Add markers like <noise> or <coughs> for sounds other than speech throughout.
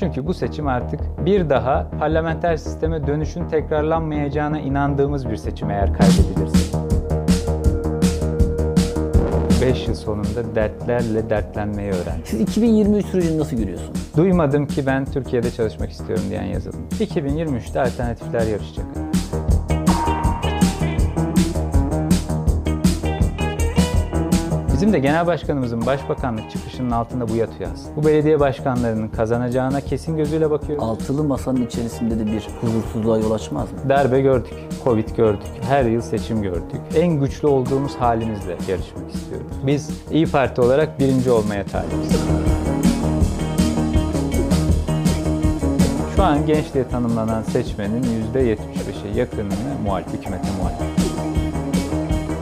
Çünkü bu seçim artık bir daha parlamenter sisteme dönüşün tekrarlanmayacağına inandığımız bir seçim eğer kaybedilirse. 5 yıl sonunda dertlerle dertlenmeyi öğrendim. Siz 2023 sürecini nasıl görüyorsunuz? Duymadım ki ben Türkiye'de çalışmak istiyorum diyen yazılım. 2023'te alternatifler yarışacak. Bizim de genel başkanımızın başbakanlık çıkışının altında bu yatıyor aslında. Bu belediye başkanlarının kazanacağına kesin gözüyle bakıyor. Altılı masanın içerisinde de bir huzursuzluğa yol açmaz mı? Darbe gördük, Covid gördük, her yıl seçim gördük. En güçlü olduğumuz halimizle yarışmak istiyoruz. Biz İyi Parti olarak birinci olmaya talibiz. Şu an genç diye tanımlanan seçmenin %75'e yakınını muhalif, hükümete muhalif.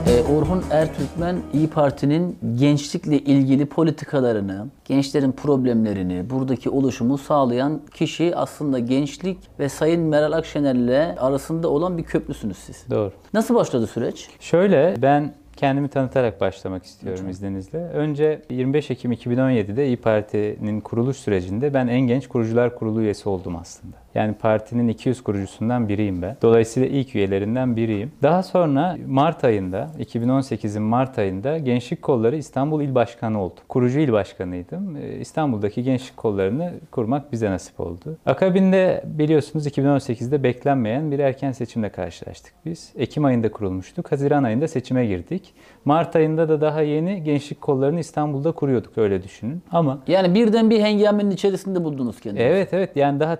Ee, Orhun Ertürkmen İyi Parti'nin gençlikle ilgili politikalarını, gençlerin problemlerini, buradaki oluşumu sağlayan kişi aslında gençlik ve Sayın Meral Akşener'le arasında olan bir köprüsünüz siz. Doğru. Nasıl başladı süreç? Şöyle ben kendimi tanıtarak başlamak istiyorum izninizle. Önce 25 Ekim 2017'de İyi Parti'nin kuruluş sürecinde ben en genç kurucular kurulu üyesi oldum aslında. Yani partinin 200 kurucusundan biriyim ben. Dolayısıyla ilk üyelerinden biriyim. Daha sonra Mart ayında, 2018'in Mart ayında Gençlik Kolları İstanbul İl Başkanı oldum. Kurucu il başkanıydım. Ee, İstanbul'daki gençlik kollarını kurmak bize nasip oldu. Akabinde biliyorsunuz 2018'de beklenmeyen bir erken seçimle karşılaştık biz. Ekim ayında kurulmuştuk. Haziran ayında seçime girdik. Mart ayında da daha yeni gençlik kollarını İstanbul'da kuruyorduk öyle düşünün. Ama Yani birden bir hengamenin içerisinde buldunuz kendinizi. Evet evet yani daha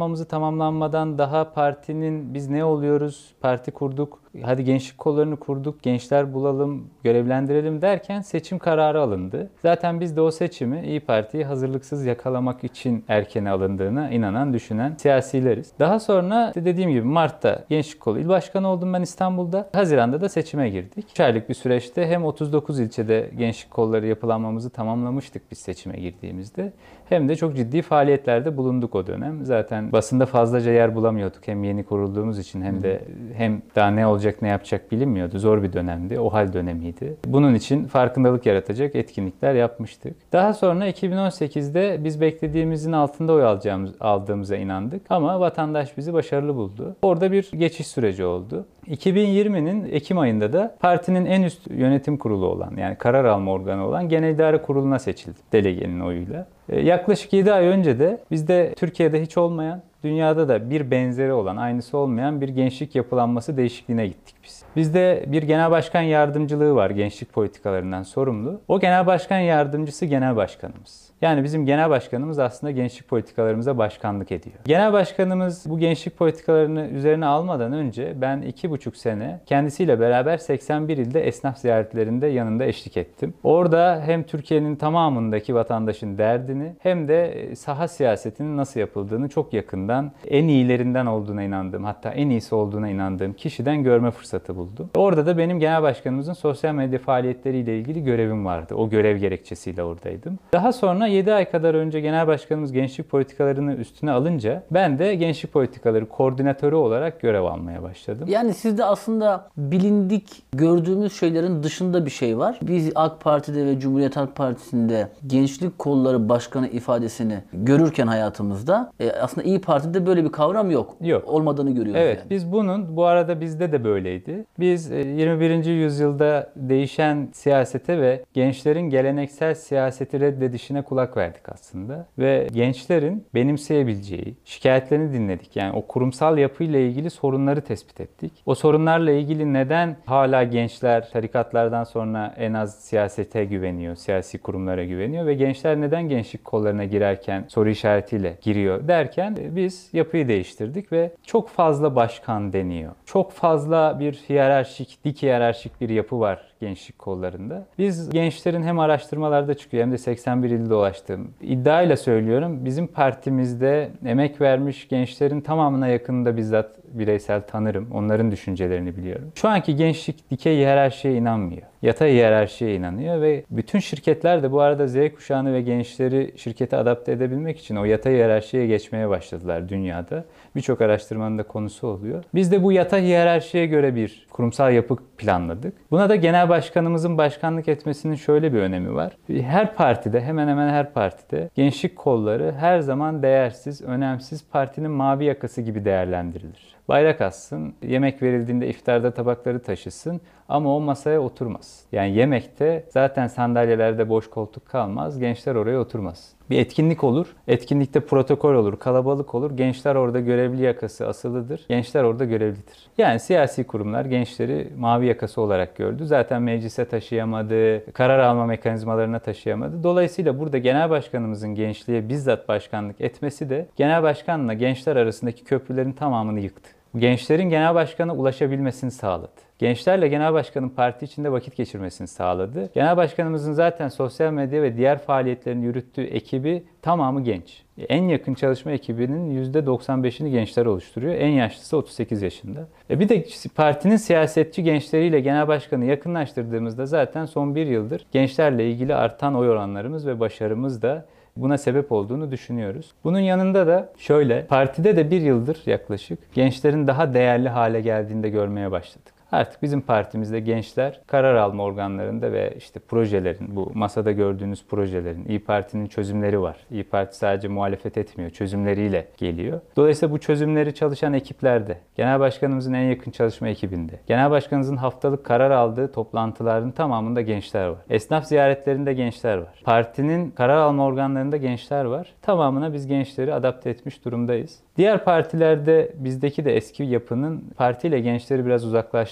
teşkilatlanmamızı tamamlanmadan daha partinin biz ne oluyoruz parti kurduk hadi gençlik kollarını kurduk gençler bulalım görevlendirelim derken seçim kararı alındı. Zaten biz de o seçimi İyi Parti'yi hazırlıksız yakalamak için erken alındığına inanan düşünen siyasileriz. Daha sonra işte dediğim gibi Mart'ta gençlik kolu il başkanı oldum ben İstanbul'da. Haziran'da da seçime girdik. 3 aylık bir süreçte hem 39 ilçede gençlik kolları yapılanmamızı tamamlamıştık biz seçime girdiğimizde hem de çok ciddi faaliyetlerde bulunduk o dönem. Zaten basında fazlaca yer bulamıyorduk. Hem yeni kurulduğumuz için hem de hem daha ne olacak ne yapacak bilinmiyordu. Zor bir dönemdi. O hal dönemiydi. Bunun için farkındalık yaratacak etkinlikler yapmıştık. Daha sonra 2018'de biz beklediğimizin altında oy alacağımız, aldığımıza inandık. Ama vatandaş bizi başarılı buldu. Orada bir geçiş süreci oldu. 2020'nin Ekim ayında da partinin en üst yönetim kurulu olan yani karar alma organı olan Genel İdare Kurulu'na seçildi delegenin oyuyla. Ee, Yaklaşık 7 ay önce de bizde Türkiye'de hiç olmayan, dünyada da bir benzeri olan, aynısı olmayan bir gençlik yapılanması değişikliğine gittik biz. Bizde bir genel başkan yardımcılığı var gençlik politikalarından sorumlu. O genel başkan yardımcısı genel başkanımız. Yani bizim genel başkanımız aslında gençlik politikalarımıza başkanlık ediyor. Genel başkanımız bu gençlik politikalarını üzerine almadan önce ben iki buçuk sene kendisiyle beraber 81 ilde esnaf ziyaretlerinde yanında eşlik ettim. Orada hem Türkiye'nin tamamındaki vatandaşın derdini hem de saha siyasetinin nasıl yapıldığını çok yakından en iyilerinden olduğuna inandığım hatta en iyisi olduğuna inandığım kişiden görme fırsatı buldum. Orada da benim genel başkanımızın sosyal medya faaliyetleriyle ilgili görevim vardı. O görev gerekçesiyle oradaydım. Daha sonra 7 ay kadar önce genel başkanımız gençlik politikalarını üstüne alınca ben de gençlik politikaları koordinatörü olarak görev almaya başladım. Yani sizde aslında bilindik gördüğümüz şeylerin dışında bir şey var. Biz AK Parti'de ve Cumhuriyet Halk Partisi'nde gençlik kolları başkanı ifadesini görürken hayatımızda e, aslında İyi Parti'de böyle bir kavram yok. Yok. Olmadığını görüyoruz Evet, yani. biz bunun bu arada bizde de böyleydi. Biz e, 21. yüzyılda değişen siyasete ve gençlerin geleneksel siyaseti reddedişine kulak verdik aslında ve gençlerin benimseyebileceği şikayetlerini dinledik. Yani o kurumsal yapıyla ilgili sorunları tespit ettik. O sorunlarla ilgili neden hala gençler tarikatlardan sonra en az siyasete güveniyor, siyasi kurumlara güveniyor ve gençler neden gençlik kollarına girerken soru işaretiyle giriyor derken e, biz yapıyı değiştirdik ve çok fazla başkan deniyor. Çok fazla bir hiyerarşik, dik hiyerarşik bir yapı var gençlik kollarında. Biz gençlerin hem araştırmalarda çıkıyor hem de 81 ilde dolaştım. İddiayla söylüyorum bizim partimizde emek vermiş gençlerin tamamına yakınında bizzat bireysel tanırım. Onların düşüncelerini biliyorum. Şu anki gençlik dikey hiyerarşiye inanmıyor. Yatay hiyerarşiye inanıyor ve bütün şirketler de bu arada Z kuşağını ve gençleri şirkete adapte edebilmek için o yatay hiyerarşiye geçmeye başladılar dünyada. Birçok araştırmanın da konusu oluyor. Biz de bu yatay hiyerarşiye göre bir kurumsal yapı planladık. Buna da genel başkanımızın başkanlık etmesinin şöyle bir önemi var. Her partide, hemen hemen her partide gençlik kolları her zaman değersiz, önemsiz partinin mavi yakası gibi değerlendirilir. Bayrak assın, yemek verildiğinde iftarda tabakları taşısın ama o masaya oturmaz. Yani yemekte zaten sandalyelerde boş koltuk kalmaz, gençler oraya oturmaz. Bir etkinlik olur, etkinlikte protokol olur, kalabalık olur, gençler orada görevli yakası asılıdır, gençler orada görevlidir. Yani siyasi kurumlar gençleri mavi yakası olarak gördü. Zaten meclise taşıyamadı, karar alma mekanizmalarına taşıyamadı. Dolayısıyla burada genel başkanımızın gençliğe bizzat başkanlık etmesi de genel başkanla gençler arasındaki köprülerin tamamını yıktı. Gençlerin genel başkana ulaşabilmesini sağladı. Gençlerle genel başkanın parti içinde vakit geçirmesini sağladı. Genel başkanımızın zaten sosyal medya ve diğer faaliyetlerini yürüttüğü ekibi tamamı genç. En yakın çalışma ekibinin %95'ini gençler oluşturuyor. En yaşlısı 38 yaşında. E bir de partinin siyasetçi gençleriyle genel başkanı yakınlaştırdığımızda zaten son bir yıldır gençlerle ilgili artan oy oranlarımız ve başarımız da buna sebep olduğunu düşünüyoruz. Bunun yanında da şöyle, partide de bir yıldır yaklaşık gençlerin daha değerli hale geldiğini de görmeye başladık. Artık bizim partimizde gençler karar alma organlarında ve işte projelerin, bu masada gördüğünüz projelerin, İyi Parti'nin çözümleri var. İyi Parti sadece muhalefet etmiyor, çözümleriyle geliyor. Dolayısıyla bu çözümleri çalışan ekiplerde, Genel Başkanımızın en yakın çalışma ekibinde, Genel Başkanımızın haftalık karar aldığı toplantıların tamamında gençler var. Esnaf ziyaretlerinde gençler var. Partinin karar alma organlarında gençler var. Tamamına biz gençleri adapte etmiş durumdayız. Diğer partilerde bizdeki de eski yapının partiyle gençleri biraz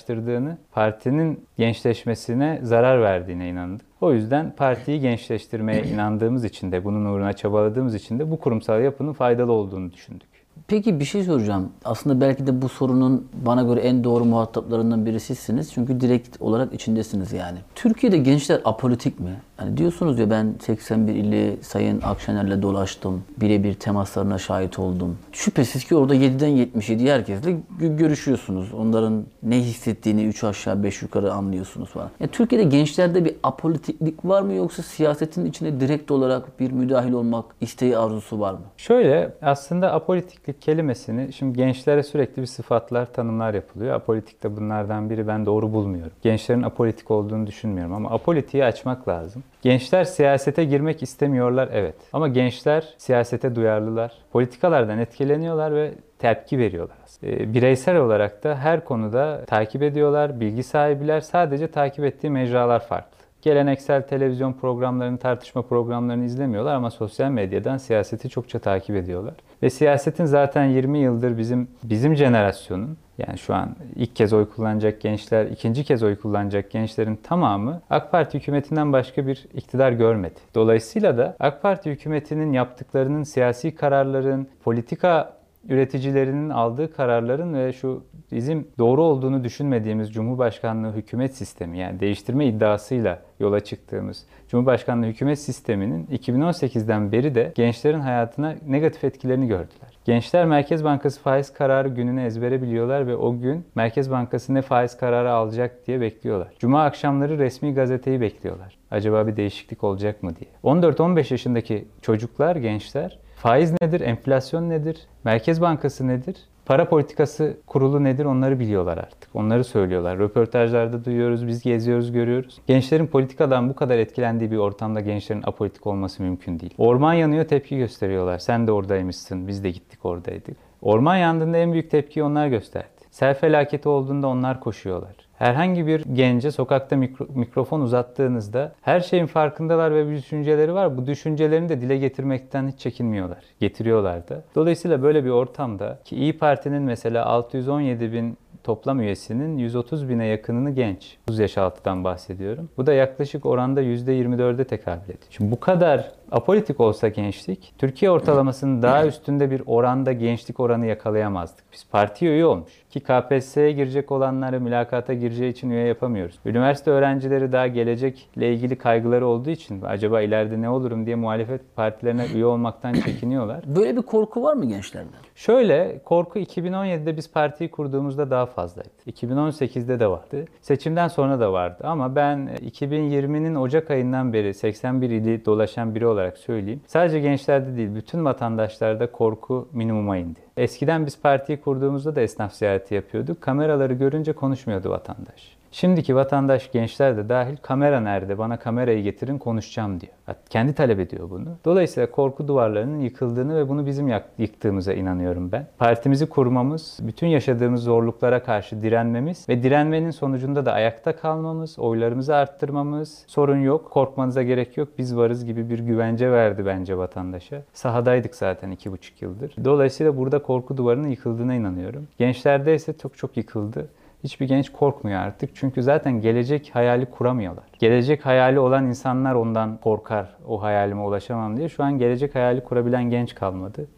uzaklaştırdığını, partinin gençleşmesine zarar verdiğine inandık. O yüzden partiyi gençleştirmeye <clears throat> inandığımız için de bunun uğruna çabaladığımız için de bu kurumsal yapının faydalı olduğunu düşündük. Peki bir şey soracağım. Aslında belki de bu sorunun bana göre en doğru muhataplarından biri sizsiniz. Çünkü direkt olarak içindesiniz yani. Türkiye'de gençler apolitik mi? Hani diyorsunuz ya ben 81 ili Sayın Akşener'le dolaştım. Birebir temaslarına şahit oldum. Şüphesiz ki orada 7'den 77 herkesle görüşüyorsunuz. Onların ne hissettiğini 3 aşağı 5 yukarı anlıyorsunuz falan. Ya Türkiye'de gençlerde bir apolitiklik var mı yoksa siyasetin içine direkt olarak bir müdahil olmak isteği arzusu var mı? Şöyle aslında apolitiklik kelimesini şimdi gençlere sürekli bir sıfatlar, tanımlar yapılıyor. Apolitik de bunlardan biri ben doğru bulmuyorum. Gençlerin apolitik olduğunu düşünmüyorum ama apolitiği açmak lazım. Gençler siyasete girmek istemiyorlar evet. Ama gençler siyasete duyarlılar. Politikalardan etkileniyorlar ve tepki veriyorlar. E, bireysel olarak da her konuda takip ediyorlar, bilgi sahibiler. Sadece takip ettiği mecralar farklı. Geleneksel televizyon programlarını, tartışma programlarını izlemiyorlar ama sosyal medyadan siyaseti çokça takip ediyorlar. Ve siyasetin zaten 20 yıldır bizim bizim jenerasyonun yani şu an ilk kez oy kullanacak gençler, ikinci kez oy kullanacak gençlerin tamamı AK Parti hükümetinden başka bir iktidar görmedi. Dolayısıyla da AK Parti hükümetinin yaptıklarının, siyasi kararların, politika üreticilerinin aldığı kararların ve şu bizim doğru olduğunu düşünmediğimiz Cumhurbaşkanlığı hükümet sistemi yani değiştirme iddiasıyla yola çıktığımız Cumhurbaşkanlığı hükümet sisteminin 2018'den beri de gençlerin hayatına negatif etkilerini gördüler. Gençler Merkez Bankası faiz kararı gününü ezbere biliyorlar ve o gün Merkez Bankası ne faiz kararı alacak diye bekliyorlar. Cuma akşamları resmi gazeteyi bekliyorlar. Acaba bir değişiklik olacak mı diye. 14-15 yaşındaki çocuklar, gençler faiz nedir, enflasyon nedir, Merkez Bankası nedir, para politikası kurulu nedir onları biliyorlar artık. Onları söylüyorlar. Röportajlarda duyuyoruz, biz geziyoruz, görüyoruz. Gençlerin politikadan bu kadar etkilendiği bir ortamda gençlerin apolitik olması mümkün değil. Orman yanıyor tepki gösteriyorlar. Sen de oradaymışsın, biz de gittik oradaydık. Orman yandığında en büyük tepkiyi onlar gösterdi. Sel felaketi olduğunda onlar koşuyorlar. Herhangi bir gence sokakta mikro, mikrofon uzattığınızda her şeyin farkındalar ve bir düşünceleri var. Bu düşüncelerini de dile getirmekten hiç çekinmiyorlar. Getiriyorlar da. Dolayısıyla böyle bir ortamda ki İyi Parti'nin mesela 617 bin toplam üyesinin 130 bine yakınını genç. 30 yaş altıdan bahsediyorum. Bu da yaklaşık oranda %24'e tekabül ediyor. Şimdi bu kadar Apolitik olsa gençlik, Türkiye ortalamasının daha üstünde bir oranda gençlik oranı yakalayamazdık. Biz partiye üye olmuş. Ki KPSS'ye girecek olanları mülakata gireceği için üye yapamıyoruz. Üniversite öğrencileri daha gelecekle ilgili kaygıları olduğu için acaba ileride ne olurum diye muhalefet partilerine üye olmaktan çekiniyorlar. Böyle bir korku var mı gençlerde? Şöyle korku 2017'de biz partiyi kurduğumuzda daha fazlaydı. 2018'de de vardı. Seçimden sonra da vardı ama ben 2020'nin Ocak ayından beri 81 ili dolaşan biri olarak söyleyeyim. Sadece gençlerde değil bütün vatandaşlarda korku minimuma indi. Eskiden biz partiyi kurduğumuzda da esnaf ziyareti yapıyorduk. Kameraları görünce konuşmuyordu vatandaş. Şimdiki vatandaş gençler de dahil kamera nerede bana kamerayı getirin konuşacağım diyor. Kendi talep ediyor bunu. Dolayısıyla korku duvarlarının yıkıldığını ve bunu bizim yıktığımıza inanıyorum ben. Partimizi kurmamız, bütün yaşadığımız zorluklara karşı direnmemiz ve direnmenin sonucunda da ayakta kalmamız, oylarımızı arttırmamız, sorun yok, korkmanıza gerek yok, biz varız gibi bir güvence verdi bence vatandaşa. Sahadaydık zaten iki buçuk yıldır. Dolayısıyla burada korku duvarının yıkıldığına inanıyorum. Gençlerde ise çok çok yıkıldı. Hiçbir genç korkmuyor artık. Çünkü zaten gelecek hayali kuramıyorlar. Gelecek hayali olan insanlar ondan korkar. O hayalime ulaşamam diye. Şu an gelecek hayali kurabilen genç kalmadı.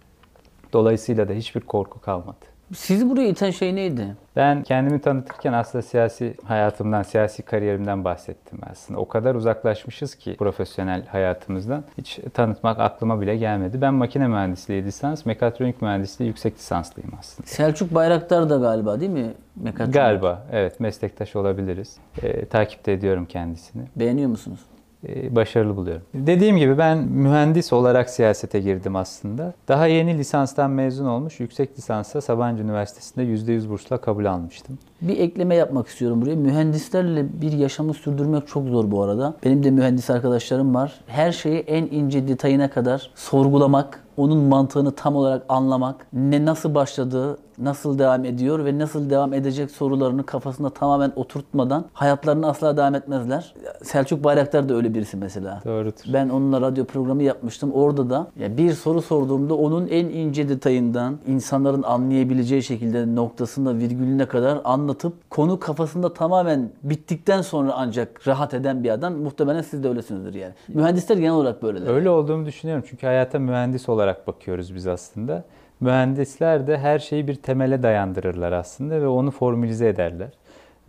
Dolayısıyla da hiçbir korku kalmadı. Sizi buraya iten şey neydi? Ben kendimi tanıtırken aslında siyasi hayatımdan, siyasi kariyerimden bahsettim aslında. O kadar uzaklaşmışız ki profesyonel hayatımızdan. Hiç tanıtmak aklıma bile gelmedi. Ben makine mühendisliği lisans, mekatronik mühendisliği yüksek lisanslıyım aslında. Selçuk Bayraktar da galiba değil mi? Mekatronik. Galiba, evet meslektaş olabiliriz. Ee, takipte ediyorum kendisini. Beğeniyor musunuz? Ee, başarılı buluyorum. Dediğim gibi ben mühendis olarak siyasete girdim aslında. Daha yeni lisanstan mezun olmuş, yüksek lisansa Sabancı Üniversitesi'nde %100 bursla kabul almıştım. Bir ekleme yapmak istiyorum buraya. Mühendislerle bir yaşamı sürdürmek çok zor bu arada. Benim de mühendis arkadaşlarım var. Her şeyi en ince detayına kadar sorgulamak, onun mantığını tam olarak anlamak, ne nasıl başladığı, nasıl devam ediyor ve nasıl devam edecek sorularını kafasında tamamen oturtmadan hayatlarını asla devam etmezler. Selçuk Bayraktar da öyle birisi mesela. Doğrudur. Ben onunla radyo programı yapmıştım. Orada da ya bir soru sorduğumda onun en ince detayından insanların anlayabileceği şekilde noktasında virgülüne kadar anlatıp konu kafasında tamamen bittikten sonra ancak rahat eden bir adam. Muhtemelen siz de öylesinizdir yani. Mühendisler genel olarak böyleler. Öyle olduğumu düşünüyorum çünkü hayata mühendis olarak bakıyoruz biz aslında. Mühendisler de her şeyi bir temele dayandırırlar aslında ve onu formülize ederler.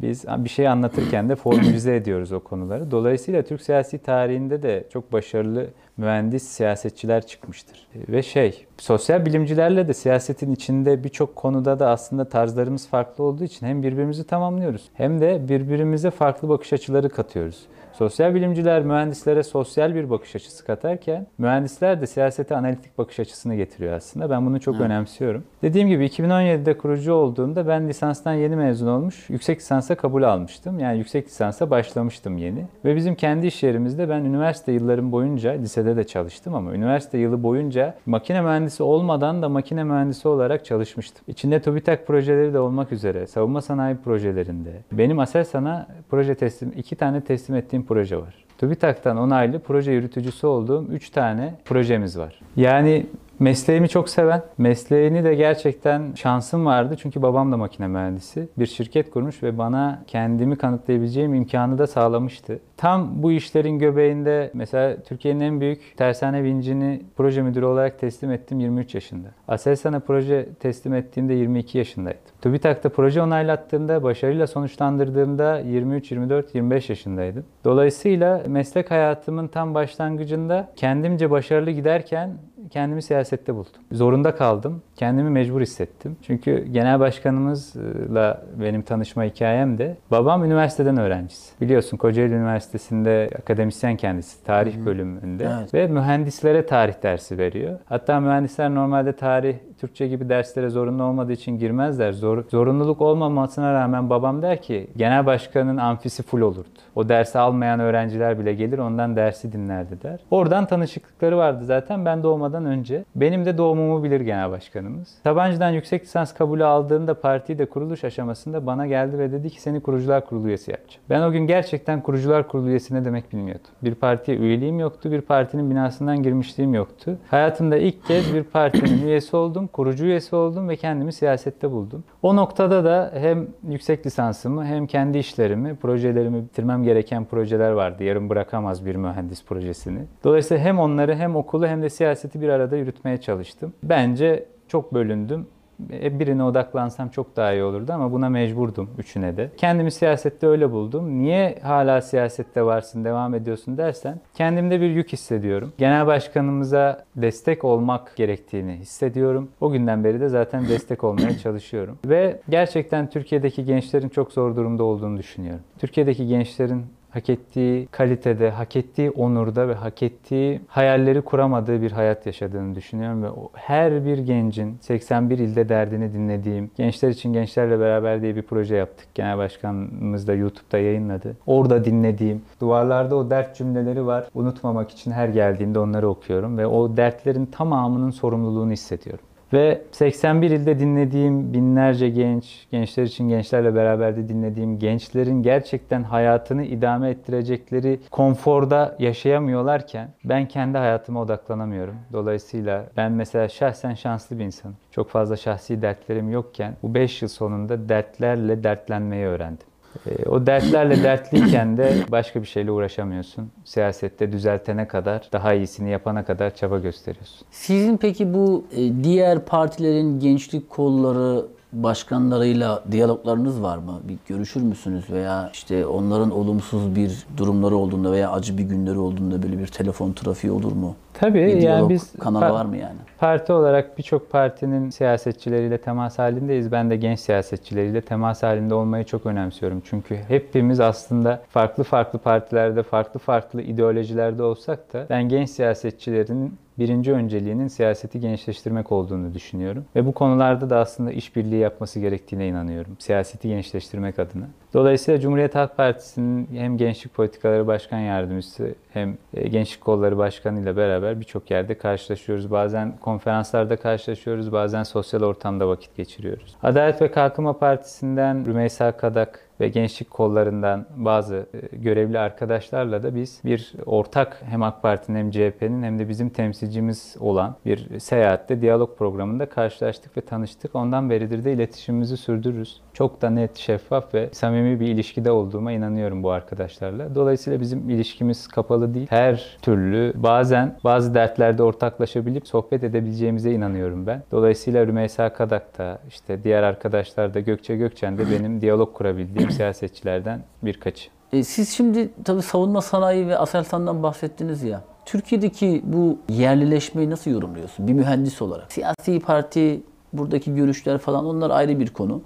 Biz bir şey anlatırken de formülize ediyoruz o konuları. Dolayısıyla Türk siyasi tarihinde de çok başarılı mühendis siyasetçiler çıkmıştır. Ve şey, sosyal bilimcilerle de siyasetin içinde birçok konuda da aslında tarzlarımız farklı olduğu için hem birbirimizi tamamlıyoruz hem de birbirimize farklı bakış açıları katıyoruz. Sosyal bilimciler mühendislere sosyal bir bakış açısı katarken mühendisler de siyasete analitik bakış açısını getiriyor aslında. Ben bunu çok Evet. önemsiyorum. Dediğim gibi 2017'de kurucu olduğumda ben lisanstan yeni mezun olmuş, yüksek lisansa kabul almıştım. Yani yüksek lisansa başlamıştım yeni. Ve bizim kendi iş yerimizde ben üniversite yıllarım boyunca, lisede de çalıştım ama üniversite yılı boyunca makine mühendisi olmadan da makine mühendisi olarak çalışmıştım. İçinde TÜBİTAK projeleri de olmak üzere savunma sanayi projelerinde. Benim Aselsan'a proje teslim, iki tane teslim ettiğim proje var. TÜBİTAK'tan onaylı proje yürütücüsü olduğum 3 tane projemiz var. Yani mesleğimi çok seven, mesleğini de gerçekten şansım vardı çünkü babam da makine mühendisi. Bir şirket kurmuş ve bana kendimi kanıtlayabileceğim imkanı da sağlamıştı. Tam bu işlerin göbeğinde mesela Türkiye'nin en büyük tersane vincini proje müdürü olarak teslim ettim 23 yaşında. Aselsan'a proje teslim ettiğimde 22 yaşındaydım. TÜBİTAK'ta proje onaylattığımda, başarıyla sonuçlandırdığımda 23, 24, 25 yaşındaydım. Dolayısıyla meslek hayatımın tam başlangıcında kendimce başarılı giderken kendimi siyasette buldum. Zorunda kaldım. Kendimi mecbur hissettim. Çünkü genel başkanımızla benim tanışma hikayem de babam üniversiteden öğrencisi. Biliyorsun Kocaeli Üniversitesi'nde akademisyen kendisi tarih bölümünde Evet. ve mühendislere tarih dersi veriyor. Hatta mühendisler normalde tarih Türkçe gibi derslere zorunlu olmadığı için girmezler. Zor, zorunluluk olmamasına rağmen babam der ki genel başkanın amfisi full olurdu. O dersi almayan öğrenciler bile gelir ondan dersi dinlerdi der. Oradan tanışıklıkları vardı zaten. Ben doğmadan önce benim de doğumumu bilir genel başkanımız. Sabancı'dan yüksek lisans kabulü aldığımda partiyi de kuruluş aşamasında bana geldi ve dedi ki seni kurucular kurulu üyesi yapacağım. Ben o gün gerçekten kurucular kurulu üyesi ne demek bilmiyordum. Bir partiye üyeliğim yoktu, bir partinin binasından girmişliğim yoktu. Hayatımda ilk kez bir partinin üyesi oldum, kurucu üyesi oldum ve kendimi siyasette buldum. O noktada da hem yüksek lisansımı hem kendi işlerimi, projelerimi bitirmem gereken projeler vardı. Yarım bırakamaz bir mühendis projesini. Dolayısıyla hem onları hem okulu hem de siyaseti bir arada yürütmeye çalıştım. Bence çok bölündüm. E, Birine odaklansam çok daha iyi olurdu ama buna mecburdum üçüne de. Kendimi siyasette öyle buldum. Niye hala siyasette varsın, devam ediyorsun dersen kendimde bir yük hissediyorum. Genel başkanımıza destek olmak gerektiğini hissediyorum. O günden beri de zaten destek olmaya <coughs> çalışıyorum. Ve gerçekten Türkiye'deki gençlerin çok zor durumda olduğunu düşünüyorum. Türkiye'deki gençlerin hak ettiği kalitede, hak ettiği onurda ve hak ettiği hayalleri kuramadığı bir hayat yaşadığını düşünüyorum ve her bir gencin 81 ilde derdini dinlediğim Gençler için Gençlerle Beraber diye bir proje yaptık. Genel Başkanımız da YouTube'da yayınladı. Orada dinlediğim, duvarlarda o dert cümleleri var. Unutmamak için her geldiğimde onları okuyorum ve o dertlerin tamamının sorumluluğunu hissediyorum. Ve 81 ilde dinlediğim binlerce genç, gençler için gençlerle beraber de dinlediğim gençlerin gerçekten hayatını idame ettirecekleri konforda yaşayamıyorlarken ben kendi hayatıma odaklanamıyorum. Dolayısıyla ben mesela şahsen şanslı bir insanım. Çok fazla şahsi dertlerim yokken bu 5 yıl sonunda dertlerle dertlenmeyi öğrendim. E, O dertlerle dertliyken de başka bir şeyle uğraşamıyorsun. Siyasette düzeltene kadar, daha iyisini yapana kadar çaba gösteriyorsun. Sizin peki bu e, diğer partilerin gençlik kolları başkanlarıyla diyaloglarınız var mı? Bir görüşür müsünüz veya işte onların olumsuz bir durumları olduğunda veya acı bir günleri olduğunda böyle bir telefon trafiği olur mu? Tabii Bir yani biz kanalı var mı yani? Parti olarak birçok partinin siyasetçileriyle temas halindeyiz. Ben de genç siyasetçileriyle temas halinde olmayı çok önemsiyorum. Çünkü hepimiz aslında farklı farklı partilerde, farklı farklı ideolojilerde olsak da ben genç siyasetçilerin birinci önceliğinin siyaseti gençleştirmek olduğunu düşünüyorum. Ve bu konularda da aslında işbirliği yapması gerektiğine inanıyorum. Siyaseti gençleştirmek adına. Dolayısıyla Cumhuriyet Halk Partisi'nin hem Gençlik Politikaları Başkan Yardımcısı hem e, Gençlik Kolları Başkanı ile beraber birçok yerde karşılaşıyoruz. Bazen konferanslarda karşılaşıyoruz, bazen sosyal ortamda vakit geçiriyoruz. Adalet ve Kalkınma Partisi'nden Rümeysa Kadak ve gençlik kollarından bazı e, görevli arkadaşlarla da biz bir ortak hem AK Parti'nin hem CHP'nin hem de bizim temsilcimiz olan bir seyahatte diyalog programında karşılaştık ve tanıştık. Ondan beridir de iletişimimizi sürdürürüz. Çok da net, şeffaf ve samimi bir ilişkide olduğuma inanıyorum bu arkadaşlarla. Dolayısıyla bizim ilişkimiz kapalı değil. Her türlü bazen bazı dertlerde ortaklaşabilip sohbet edebileceğimize inanıyorum ben. Dolayısıyla Rümeysa Kadak da işte diğer arkadaşlar da Gökçe Gökçen de benim diyalog kurabildiğim <clears throat> siyasetçilerden birkaçı. E, siz şimdi tabii savunma sanayi ve Aselsan'dan bahsettiniz ya. Türkiye'deki bu yerlileşmeyi nasıl yorumluyorsun bir mühendis olarak? Siyasi parti, buradaki görüşler falan onlar ayrı bir konu.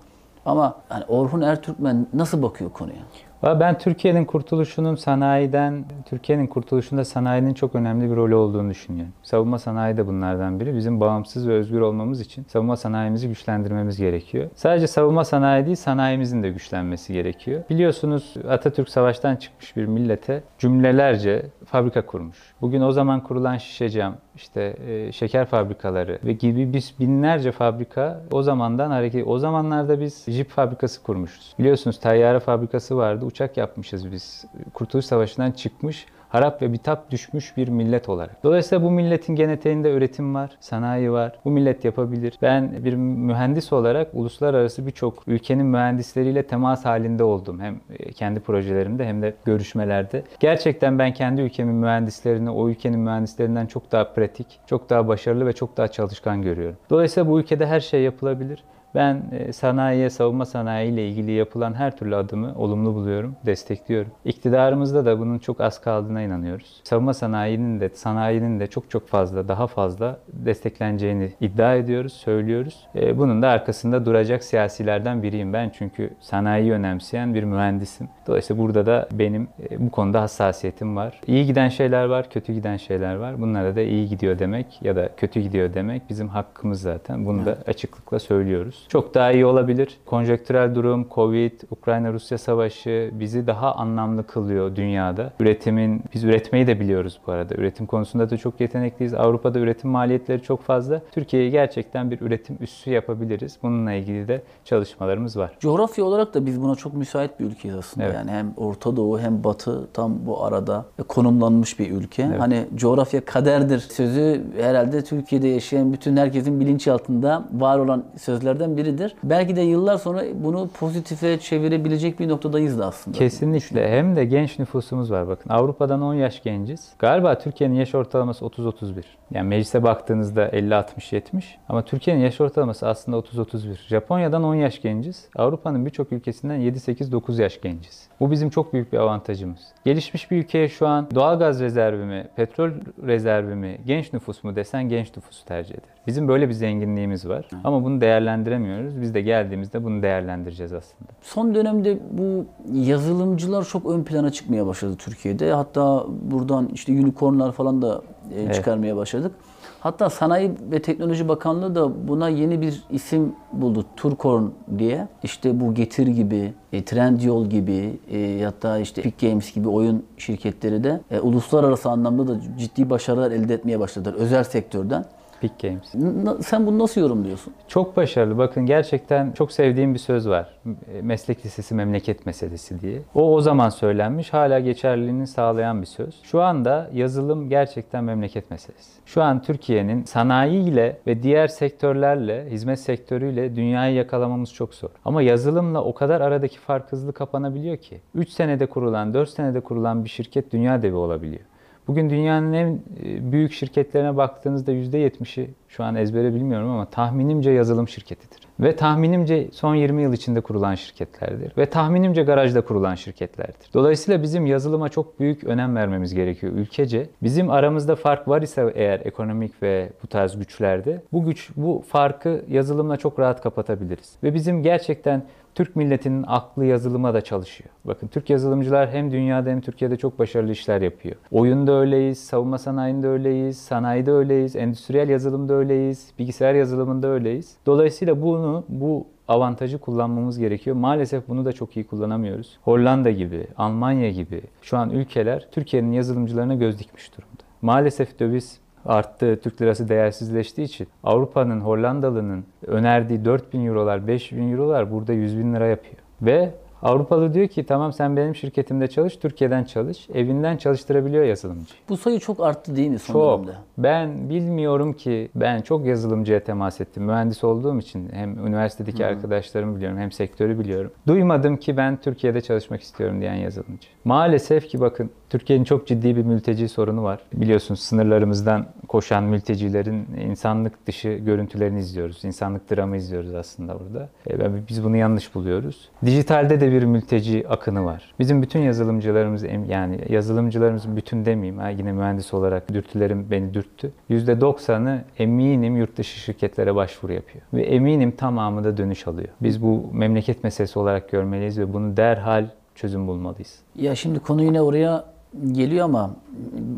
Ama hani Orhun Ertürkmen nasıl bakıyor konuya? Ben Türkiye'nin kurtuluşunun sanayiden, Türkiye'nin kurtuluşunda sanayinin çok önemli bir rolü olduğunu düşünüyorum. Savunma sanayi de bunlardan biri. Bizim bağımsız ve özgür olmamız için savunma sanayimizi güçlendirmemiz gerekiyor. Sadece savunma sanayi değil, sanayimizin de güçlenmesi gerekiyor. Biliyorsunuz Atatürk savaştan çıkmış bir millete cümlelerce fabrika kurmuş. Bugün o zaman kurulan şişe cam, işte e, şeker fabrikaları ve gibi biz binlerce fabrika o zamandan hareket. O zamanlarda biz jip fabrikası kurmuşuz. Biliyorsunuz tayyare fabrikası vardı. Uçak yapmışız biz. Kurtuluş Savaşı'ndan çıkmış harap ve bitap düşmüş bir millet olarak. Dolayısıyla bu milletin genetiğinde üretim var, sanayi var. Bu millet yapabilir. Ben bir mühendis olarak uluslararası birçok ülkenin mühendisleriyle temas halinde oldum. Hem e, kendi projelerimde hem de görüşmelerde. Gerçekten ben kendi ülkemin mühendislerini o ülkenin mühendislerinden çok daha pratik, çok daha başarılı ve çok daha çalışkan görüyorum. Dolayısıyla bu ülkede her şey yapılabilir. Ben e, sanayiye, savunma sanayi ile ilgili yapılan her türlü adımı olumlu buluyorum, destekliyorum. İktidarımızda da bunun çok az kaldığına inanıyoruz. Savunma sanayinin de, sanayinin de çok çok fazla, daha fazla destekleneceğini iddia ediyoruz, söylüyoruz. E, Bunun da arkasında duracak siyasilerden biriyim ben. Çünkü sanayiyi önemseyen bir mühendisim. Dolayısıyla burada da benim e, bu konuda hassasiyetim var. İyi giden şeyler var, kötü giden şeyler var. Bunlara da iyi gidiyor demek ya da kötü gidiyor demek bizim hakkımız zaten. Bunu da açıklıkla söylüyoruz. Çok daha iyi olabilir. Konjektürel durum, Covid, Ukrayna-Rusya savaşı bizi daha anlamlı kılıyor dünyada. Üretimin, biz üretmeyi de biliyoruz bu arada. Üretim konusunda da çok yetenekliyiz. Avrupa'da üretim maliyetleri çok fazla. Türkiye'yi gerçekten bir üretim üssü yapabiliriz. Bununla ilgili de çalışmalarımız var. Coğrafya olarak da biz buna çok müsait bir ülkeyiz aslında. Evet. Yani hem Orta Doğu hem Batı tam bu arada konumlanmış bir ülke. Hani coğrafya kaderdir sözü herhalde Türkiye'de yaşayan bütün herkesin bilinçaltında var olan sözlerden biridir. Belki de yıllar sonra bunu pozitife çevirebilecek bir noktadayız da aslında. Kesinlikle. Hem de genç nüfusumuz var bakın. Avrupa'dan 10 yaş genciz. Galiba Türkiye'nin yaş ortalaması 30-31. Yani meclise baktığınızda 50-60-70 ama Türkiye'nin yaş ortalaması aslında 30-31. Japonya'dan 10 yaş genciz. Avrupa'nın birçok ülkesinden 7-8-9 yaş genciz. Bu bizim çok büyük bir avantajımız. Gelişmiş bir ülkeye şu an doğalgaz rezervi mi, petrol rezervi mi, genç nüfus mu desen genç nüfusu tercih eder. Bizim böyle bir zenginliğimiz var. Ama bunu değerlendiremiyoruz. Biz de geldiğimizde bunu değerlendireceğiz aslında. Son dönemde bu yazılımcılar çok ön plana çıkmaya başladı Türkiye'de. Hatta buradan işte unicornlar falan da e, çıkarmaya başladık. Hatta Sanayi ve Teknoloji Bakanlığı da buna yeni bir isim buldu. Turkorn diye. İşte bu Getir gibi, e, Trendyol gibi, e, hatta işte Epic Games gibi oyun şirketleri de e, uluslararası anlamda da ciddi başarılar elde etmeye başladılar özel sektörden. Peak Games. N- sen bunu nasıl yorumluyorsun? Çok başarılı. Bakın gerçekten çok sevdiğim bir söz var. Meslek lisesi memleket meselesi diye. O o zaman söylenmiş. Hala geçerliliğini sağlayan bir söz. Şu anda yazılım gerçekten memleket meselesi. Şu an Türkiye'nin sanayiyle ve diğer sektörlerle, hizmet sektörüyle dünyayı yakalamamız çok zor. Ama yazılımla o kadar aradaki fark hızlı kapanabiliyor ki. 3 senede kurulan, 4 senede kurulan bir şirket dünya devi olabiliyor. Bugün dünyanın en e, büyük şirketlerine baktığınızda %70'i şu an ezbere bilmiyorum ama tahminimce yazılım şirketidir. Ve tahminimce son 20 yıl içinde kurulan şirketlerdir. Ve tahminimce garajda kurulan şirketlerdir. Dolayısıyla bizim yazılıma çok büyük önem vermemiz gerekiyor ülkece. Bizim aramızda fark var ise eğer ekonomik ve bu tarz güçlerde bu güç bu farkı yazılımla çok rahat kapatabiliriz. Ve bizim gerçekten Türk milletinin aklı yazılıma da çalışıyor. Bakın Türk yazılımcılar hem dünyada hem Türkiye'de çok başarılı işler yapıyor. Oyunda öyleyiz, savunma sanayinde öyleyiz, sanayide öyleyiz, endüstriyel yazılımda öyleyiz, bilgisayar yazılımında öyleyiz. Dolayısıyla bunu bu avantajı kullanmamız gerekiyor. Maalesef bunu da çok iyi kullanamıyoruz. Hollanda gibi, Almanya gibi şu an ülkeler Türkiye'nin yazılımcılarına göz dikmiş durumda. Maalesef döviz arttı, Türk lirası değersizleştiği için Avrupa'nın, Hollandalı'nın önerdiği 4000 eurolar, 5000 eurolar burada 100 bin lira yapıyor. Ve Avrupalı diyor ki tamam sen benim şirketimde çalış, Türkiye'den çalış. Evinden çalıştırabiliyor yazılımcı. Bu sayı çok arttı değil mi son Çok. dönemde? Ben bilmiyorum ki ben çok yazılımcıya temas ettim. Mühendis olduğum için hem üniversitedeki arkadaşlarımı biliyorum hem sektörü biliyorum. Duymadım ki ben Türkiye'de çalışmak istiyorum diyen yazılımcı. Maalesef ki bakın Türkiye'nin çok ciddi bir mülteci sorunu var. Biliyorsunuz sınırlarımızdan koşan mültecilerin insanlık dışı görüntülerini izliyoruz. İnsanlık dramı izliyoruz aslında burada. E, Biz bunu yanlış buluyoruz. Dijitalde de bir mülteci akını var. Bizim bütün yazılımcılarımız yani yazılımcılarımızın bütün demeyeyim ha, yine mühendis olarak dürtülerim beni dürttü. %90'ı eminim yurt dışı şirketlere başvuru yapıyor. Ve eminim tamamı da dönüş alıyor. Biz bu memleket meselesi olarak görmeliyiz ve bunu derhal çözüm bulmalıyız. Ya şimdi konu yine oraya geliyor ama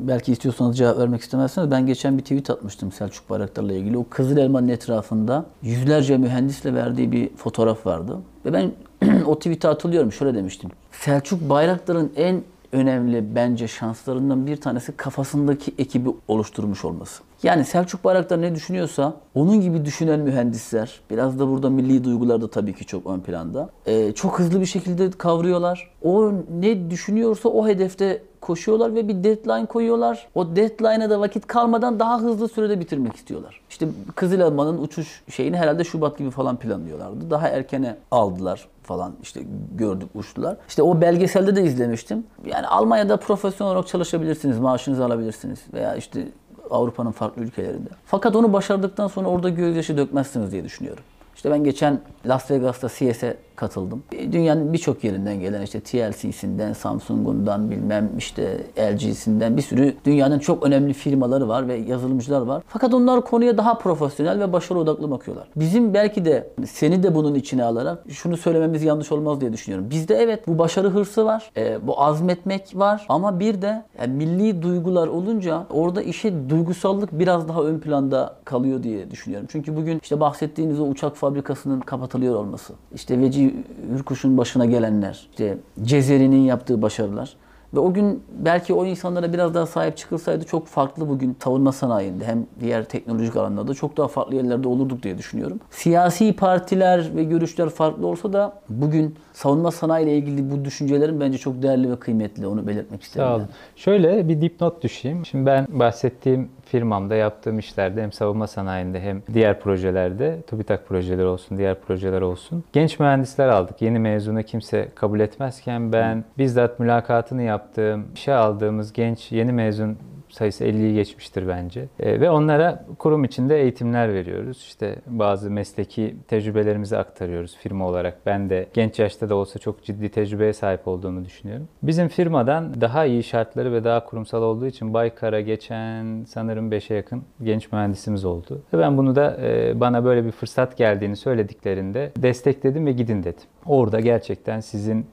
belki istiyorsanız cevap vermek istemezseniz ben geçen bir tweet atmıştım Selçuk Bayraktar'la ilgili. O Kızıl Elma'nın etrafında yüzlerce mühendisle verdiği bir fotoğraf vardı. Ve ben <clears throat> o tweet'i hatırlıyorum şöyle demiştim. Selçuk Bayraktar'ın en önemli bence şanslarından bir tanesi kafasındaki ekibi oluşturmuş olması. Yani Selçuk Bayraktar ne düşünüyorsa onun gibi düşünen mühendisler, biraz da burada milli duygular da tabii ki çok ön planda. Ee, çok hızlı bir şekilde kavruyorlar. O ne düşünüyorsa o hedefte koşuyorlar ve bir deadline koyuyorlar. O deadline'a da vakit kalmadan daha hızlı sürede bitirmek istiyorlar. İşte Kızıl Elma'nın uçuş şeyini herhalde Şubat gibi falan planlıyorlardı. Daha erkene aldılar falan işte gördük uçtular. İşte o belgeselde de izlemiştim. Yani Almanya'da profesyonel olarak çalışabilirsiniz, maaşınızı alabilirsiniz veya işte Avrupa'nın farklı ülkelerinde. Fakat onu başardıktan sonra orada gözyaşı dökmezsiniz diye düşünüyorum. İşte ben geçen Las Vegas'ta CES'e katıldım. Dünyanın birçok yerinden gelen işte TLC'sinden, Samsung'undan bilmem işte LG'sinden bir sürü dünyanın çok önemli firmaları var ve yazılımcılar var. Fakat onlar konuya daha profesyonel ve başarı odaklı bakıyorlar. Bizim belki de seni de bunun içine alarak şunu söylememiz yanlış olmaz diye düşünüyorum. Bizde evet bu başarı hırsı var, e, bu azmetmek var ama bir de yani milli duygular olunca orada işe duygusallık biraz daha ön planda kalıyor diye düşünüyorum. Çünkü bugün işte bahsettiğiniz o uçak fabrikasının kapatılıyor olması, işte Veci Hürkuş'un başına gelenler, işte Cezeri'nin yaptığı başarılar ve o gün belki o insanlara biraz daha sahip çıkılsaydı çok farklı bugün savunma sanayinde hem diğer teknolojik alanlarda çok daha farklı yerlerde olurduk diye düşünüyorum. Siyasi partiler ve görüşler farklı olsa da bugün savunma sanayi ile ilgili bu düşüncelerin bence çok değerli ve kıymetli. Onu belirtmek isterim. Sağ yani. olun. Şöyle bir dipnot düşeyim. Şimdi ben bahsettiğim firmamda yaptığım işlerde hem savunma sanayinde hem diğer projelerde, TÜBİTAK projeleri olsun, diğer projeler olsun. Genç mühendisler aldık. Yeni mezuna kimse kabul etmezken ben bizzat mülakatını yaptığım, işe aldığımız genç yeni mezun sayısı 50'yi geçmiştir bence. E, ve onlara kurum içinde eğitimler veriyoruz. İşte bazı mesleki tecrübelerimizi aktarıyoruz firma olarak. Ben de genç yaşta da olsa çok ciddi tecrübeye sahip olduğumu düşünüyorum. Bizim firmadan daha iyi şartları ve daha kurumsal olduğu için Baykar'a geçen sanırım 5'e yakın genç mühendisimiz oldu. Ve ben bunu da e, bana böyle bir fırsat geldiğini söylediklerinde destekledim ve gidin dedim. Orada gerçekten sizin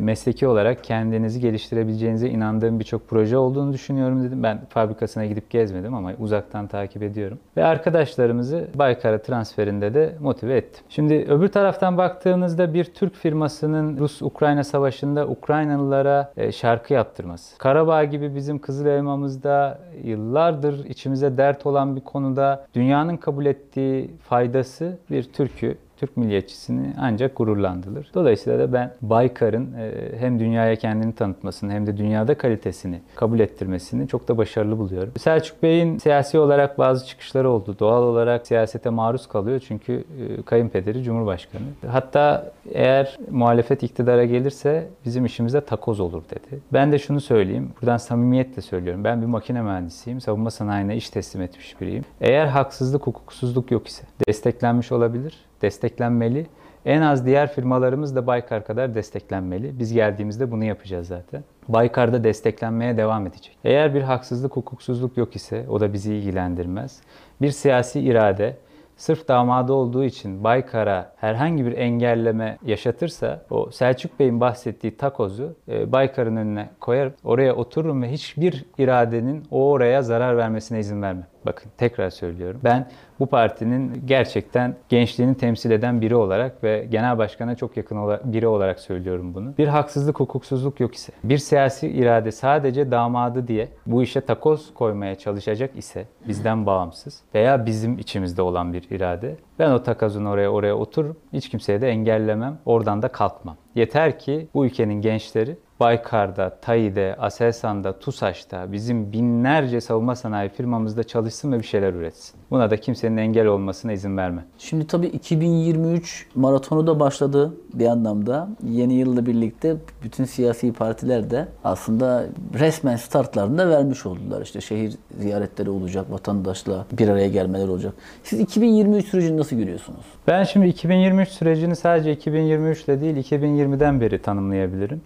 mesleki olarak kendinizi geliştirebileceğinize inandığım birçok proje olduğunu düşünüyorum dedim. Ben fabrikasına gidip gezmedim ama uzaktan takip ediyorum. Ve arkadaşlarımızı Baykar'a transferinde de motive ettim. Şimdi öbür taraftan baktığınızda bir Türk firmasının Rus-Ukrayna savaşında Ukraynalılara e, şarkı yaptırması. Karabağ gibi bizim Kızıl Elmamızda yıllardır içimize dert olan bir konuda dünyanın kabul ettiği faydası bir türkü Türk milliyetçisini ancak gururlandırılır. Dolayısıyla da ben Baykar'ın e, hem dünyaya kendini tanıtmasını hem de dünyada kalitesini kabul ettirmesini çok da başarılı buluyorum. Selçuk Bey'in siyasi olarak bazı çıkışları oldu. Doğal olarak siyasete maruz kalıyor çünkü e, kayınpederi Cumhurbaşkanı. Hatta eğer muhalefet iktidara gelirse bizim işimize takoz olur dedi. Ben de şunu söyleyeyim. Buradan samimiyetle söylüyorum. Ben bir makine mühendisiyim. Savunma sanayine iş teslim etmiş biriyim. Eğer haksızlık, hukuksuzluk yok ise desteklenmiş olabilir desteklenmeli. En az diğer firmalarımız da Baykar kadar desteklenmeli. Biz geldiğimizde bunu yapacağız zaten. Baykar da desteklenmeye devam edecek. Eğer bir haksızlık, hukuksuzluk yok ise o da bizi ilgilendirmez. Bir siyasi irade sırf damadı olduğu için Baykar'a herhangi bir engelleme yaşatırsa o Selçuk Bey'in bahsettiği takozu e, Baykar'ın önüne koyar, oraya otururum ve hiçbir iradenin o oraya zarar vermesine izin vermem. Bakın tekrar söylüyorum. Ben bu partinin gerçekten gençliğini temsil eden biri olarak ve genel başkana çok yakın biri olarak söylüyorum bunu. Bir haksızlık, hukuksuzluk yok ise, bir siyasi irade sadece damadı diye bu işe takoz koymaya çalışacak ise bizden bağımsız veya bizim içimizde olan bir irade ben o takazın oraya oraya otururum. Hiç kimseye de engellemem. Oradan da kalkmam. Yeter ki bu ülkenin gençleri Baykar'da, TAİ'de, Aselsan'da, TUSAŞ'ta bizim binlerce savunma sanayi firmamızda çalışsın ve bir şeyler üretsin. Buna da kimsenin engel olmasına izin verme. Şimdi tabii 2023 maratonu da başladı bir anlamda. Yeni yılla birlikte bütün siyasi partiler de aslında resmen startlarını da vermiş oldular. İşte şehir ziyaretleri olacak, vatandaşla bir araya gelmeler olacak. Siz 2023 sürecini nasıl görüyorsunuz? Ben şimdi 2023 sürecini sadece 2023 ile değil 2020'den beri tanımlayabilirim.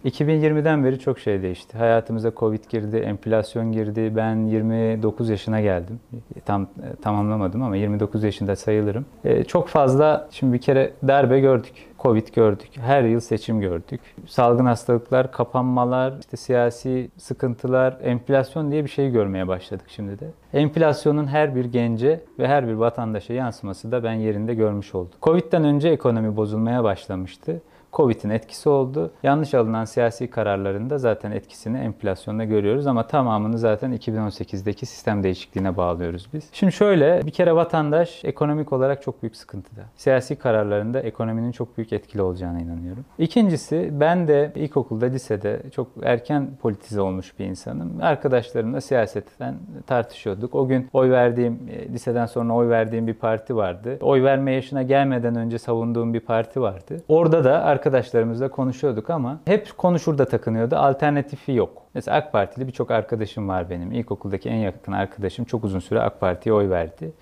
2020'den beri çok şey değişti. Hayatımıza Covid girdi, enflasyon girdi. Ben 29 yaşına geldim. Tam tamamlamadım ama 29 yaşında sayılırım. Ee, çok fazla şimdi bir kere darbe gördük. Covid gördük. Her yıl seçim gördük. Salgın hastalıklar, kapanmalar, işte siyasi sıkıntılar, enflasyon diye bir şey görmeye başladık şimdi de. Enflasyonun her bir gence ve her bir vatandaşa yansıması da ben yerinde görmüş oldum. Covid'den önce ekonomi bozulmaya başlamıştı. Covid'in etkisi oldu. Yanlış alınan siyasi kararların da zaten etkisini enflasyonda görüyoruz ama tamamını zaten 2018'deki sistem değişikliğine bağlıyoruz biz. Şimdi şöyle bir kere vatandaş ekonomik olarak çok büyük sıkıntıda. Siyasi kararlarında ekonominin çok büyük etkili olacağına inanıyorum. İkincisi ben de ilkokulda, lisede çok erken politize olmuş bir insanım. Arkadaşlarımla siyasetten tartışıyorduk. O gün oy verdiğim, e, liseden sonra oy verdiğim bir parti vardı. Oy verme yaşına gelmeden önce savunduğum bir parti vardı. Orada da arkadaşlarımızla konuşuyorduk ama hep konuşurda takınıyordu. Alternatifi yok. Mesela AK Partili birçok arkadaşım var benim. İlkokuldaki en yakın arkadaşım çok uzun süre AK Parti'ye oy verdi.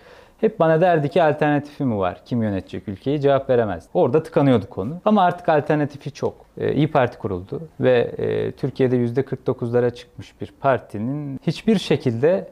Hep bana derdi ki alternatifi mi var? Kim yönetecek ülkeyi? Cevap veremez. Orada tıkanıyorduk konu. Ama artık alternatifi çok. Ee, İyi Parti kuruldu ve e, Türkiye'de %49'lara çıkmış bir partinin hiçbir şekilde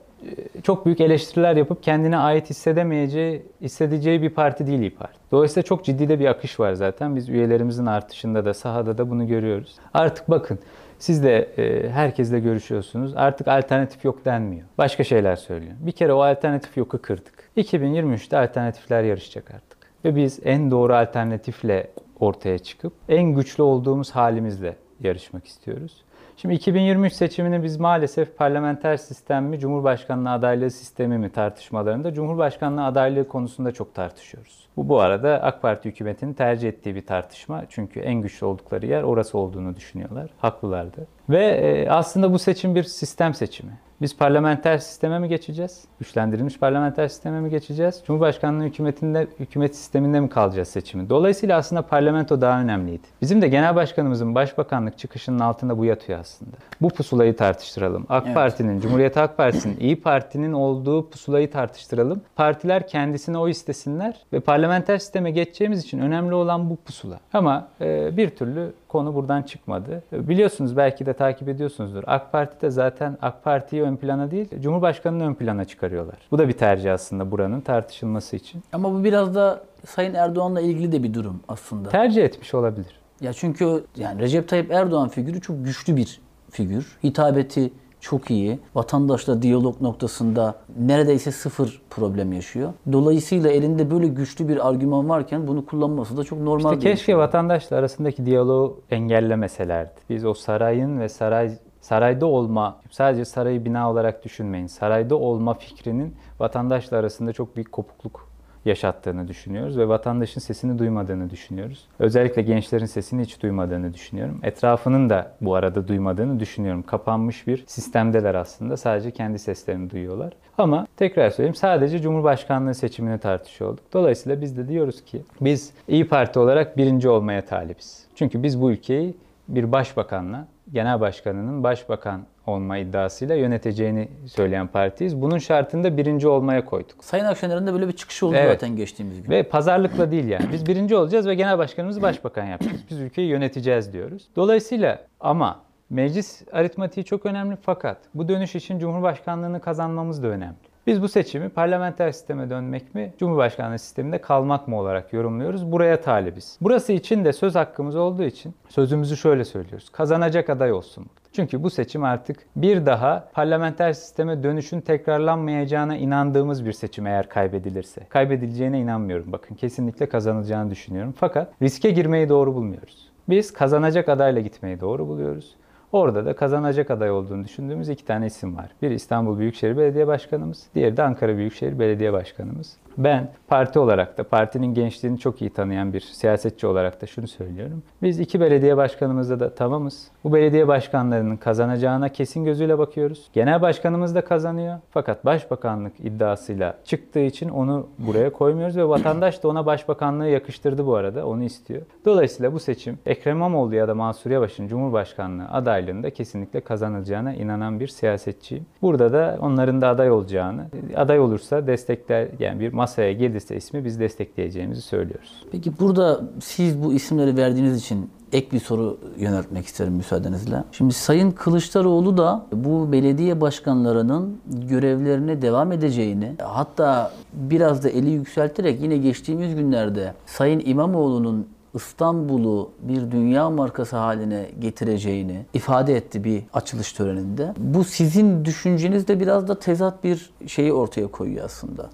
çok büyük eleştiriler yapıp kendine ait hissedemeyeceği, hissedeceği bir parti değil İYİ Parti. Dolayısıyla çok ciddi de bir akış var zaten. Biz üyelerimizin artışında da sahada da bunu görüyoruz. Artık bakın siz de e, herkesle görüşüyorsunuz. Artık alternatif yok denmiyor. Başka şeyler söylüyor. Bir kere o alternatif yoku kırdık. 2023'te alternatifler yarışacak artık. Ve biz en doğru alternatifle ortaya çıkıp en güçlü olduğumuz halimizle yarışmak istiyoruz. Şimdi 2023 seçimini biz maalesef parlamenter sistem mi, Cumhurbaşkanlığı adaylığı sistemi mi tartışmalarında Cumhurbaşkanlığı adaylığı konusunda çok tartışıyoruz. Bu bu arada AK Parti hükümetinin tercih ettiği bir tartışma. Çünkü en güçlü oldukları yer orası olduğunu düşünüyorlar. Haklılardı. Ve e, aslında bu seçim bir sistem seçimi. Biz parlamenter sisteme mi geçeceğiz? Güçlendirilmiş parlamenter sisteme mi geçeceğiz? Cumhurbaşkanlığı hükümetinde, hükümet sisteminde mi kalacağız seçimi? Dolayısıyla aslında parlamento daha önemliydi. Bizim de genel başkanımızın başbakanlık çıkışının altında bu yatıyor aslında. Bu pusulayı tartıştıralım. AK Evet. Parti'nin, Cumhuriyet Halk Partisi'nin, İyi Parti'nin olduğu pusulayı tartıştıralım. Partiler kendisine oy istesinler ve parlamenter sisteme geçeceğimiz için önemli olan bu pusula. Ama e, bir türlü konu buradan çıkmadı. Biliyorsunuz belki de takip ediyorsunuzdur. AK Parti de zaten AK Parti'yi ön plana değil, Cumhurbaşkanı'nı ön plana çıkarıyorlar. Bu da bir tercih aslında buranın tartışılması için. Ama bu biraz da Sayın Erdoğan'la ilgili de bir durum aslında. Tercih etmiş olabilir. Ya çünkü yani Recep Tayyip Erdoğan figürü çok güçlü bir figür. Hitabeti çok iyi. Vatandaşla diyalog noktasında neredeyse sıfır problem yaşıyor. Dolayısıyla elinde böyle güçlü bir argüman varken bunu kullanması da çok normal. İşte keşke düşünüyorum. vatandaşla arasındaki diyaloğu engellemeselerdi. Biz o sarayın ve saray sarayda olma, sadece sarayı bina olarak düşünmeyin. Sarayda olma fikrinin vatandaşla arasında çok büyük kopukluk yaşattığını düşünüyoruz ve vatandaşın sesini duymadığını düşünüyoruz. Özellikle gençlerin sesini hiç duymadığını düşünüyorum. Etrafının da bu arada duymadığını düşünüyorum. Kapanmış bir sistemdeler aslında. Sadece kendi seslerini duyuyorlar. Ama tekrar söyleyeyim sadece Cumhurbaşkanlığı seçimini tartışıyor olduk. Dolayısıyla biz de diyoruz ki biz İyi Parti olarak birinci olmaya talibiz. Çünkü biz bu ülkeyi bir başbakanla, genel başkanının başbakan olma iddiasıyla yöneteceğini söyleyen partiyiz. Bunun şartında birinci olmaya koyduk. Sayın Akşener'in de böyle bir çıkışı oldu Evet. zaten geçtiğimiz gün. Ve pazarlıkla değil yani. Biz birinci olacağız ve genel başkanımızı başbakan yapacağız. Biz ülkeyi yöneteceğiz diyoruz. Dolayısıyla ama meclis aritmatiği çok önemli fakat bu dönüş için Cumhurbaşkanlığını kazanmamız da önemli. Biz bu seçimi parlamenter sisteme dönmek mi, Cumhurbaşkanlığı sisteminde kalmak mı olarak yorumluyoruz. Buraya talibiz. Burası için de söz hakkımız olduğu için sözümüzü şöyle söylüyoruz. Kazanacak aday olsun. Çünkü bu seçim artık bir daha parlamenter sisteme dönüşün tekrarlanmayacağına inandığımız bir seçim eğer kaybedilirse. Kaybedileceğine inanmıyorum bakın. Kesinlikle kazanılacağını düşünüyorum. Fakat riske girmeyi doğru bulmuyoruz. Biz kazanacak adayla gitmeyi doğru buluyoruz. Orada da kazanacak aday olduğunu düşündüğümüz iki tane isim var. Biri İstanbul Büyükşehir Belediye Başkanımız, diğeri de Ankara Büyükşehir Belediye Başkanımız. Ben parti olarak da partinin gençliğini çok iyi tanıyan bir siyasetçi olarak da şunu söylüyorum. Biz iki belediye başkanımızda da tamamız. Bu belediye başkanlarının kazanacağına kesin gözüyle bakıyoruz. Genel başkanımız da kazanıyor. Fakat başbakanlık iddiasıyla çıktığı için onu buraya koymuyoruz ve vatandaş da ona başbakanlığı yakıştırdı bu arada. Onu istiyor. Dolayısıyla bu seçim Ekrem İmamoğlu ya da Mansur Yavaş'ın Cumhurbaşkanlığı adaylığında kesinlikle kazanılacağına inanan bir siyasetçiyim. Burada da onların da aday olacağını, aday olursa destekler yani bir masaya gelirse ismi biz destekleyeceğimizi söylüyoruz. Peki burada siz bu isimleri verdiğiniz için ek bir soru yöneltmek isterim müsaadenizle. Şimdi Sayın Kılıçdaroğlu da bu belediye başkanlarının görevlerine devam edeceğini hatta biraz da eli yükselterek yine geçtiğimiz günlerde Sayın İmamoğlu'nun İstanbul'u bir dünya markası haline getireceğini ifade etti bir açılış töreninde. Bu sizin düşüncenizde biraz da tezat bir şeyi ortaya koyuyor aslında.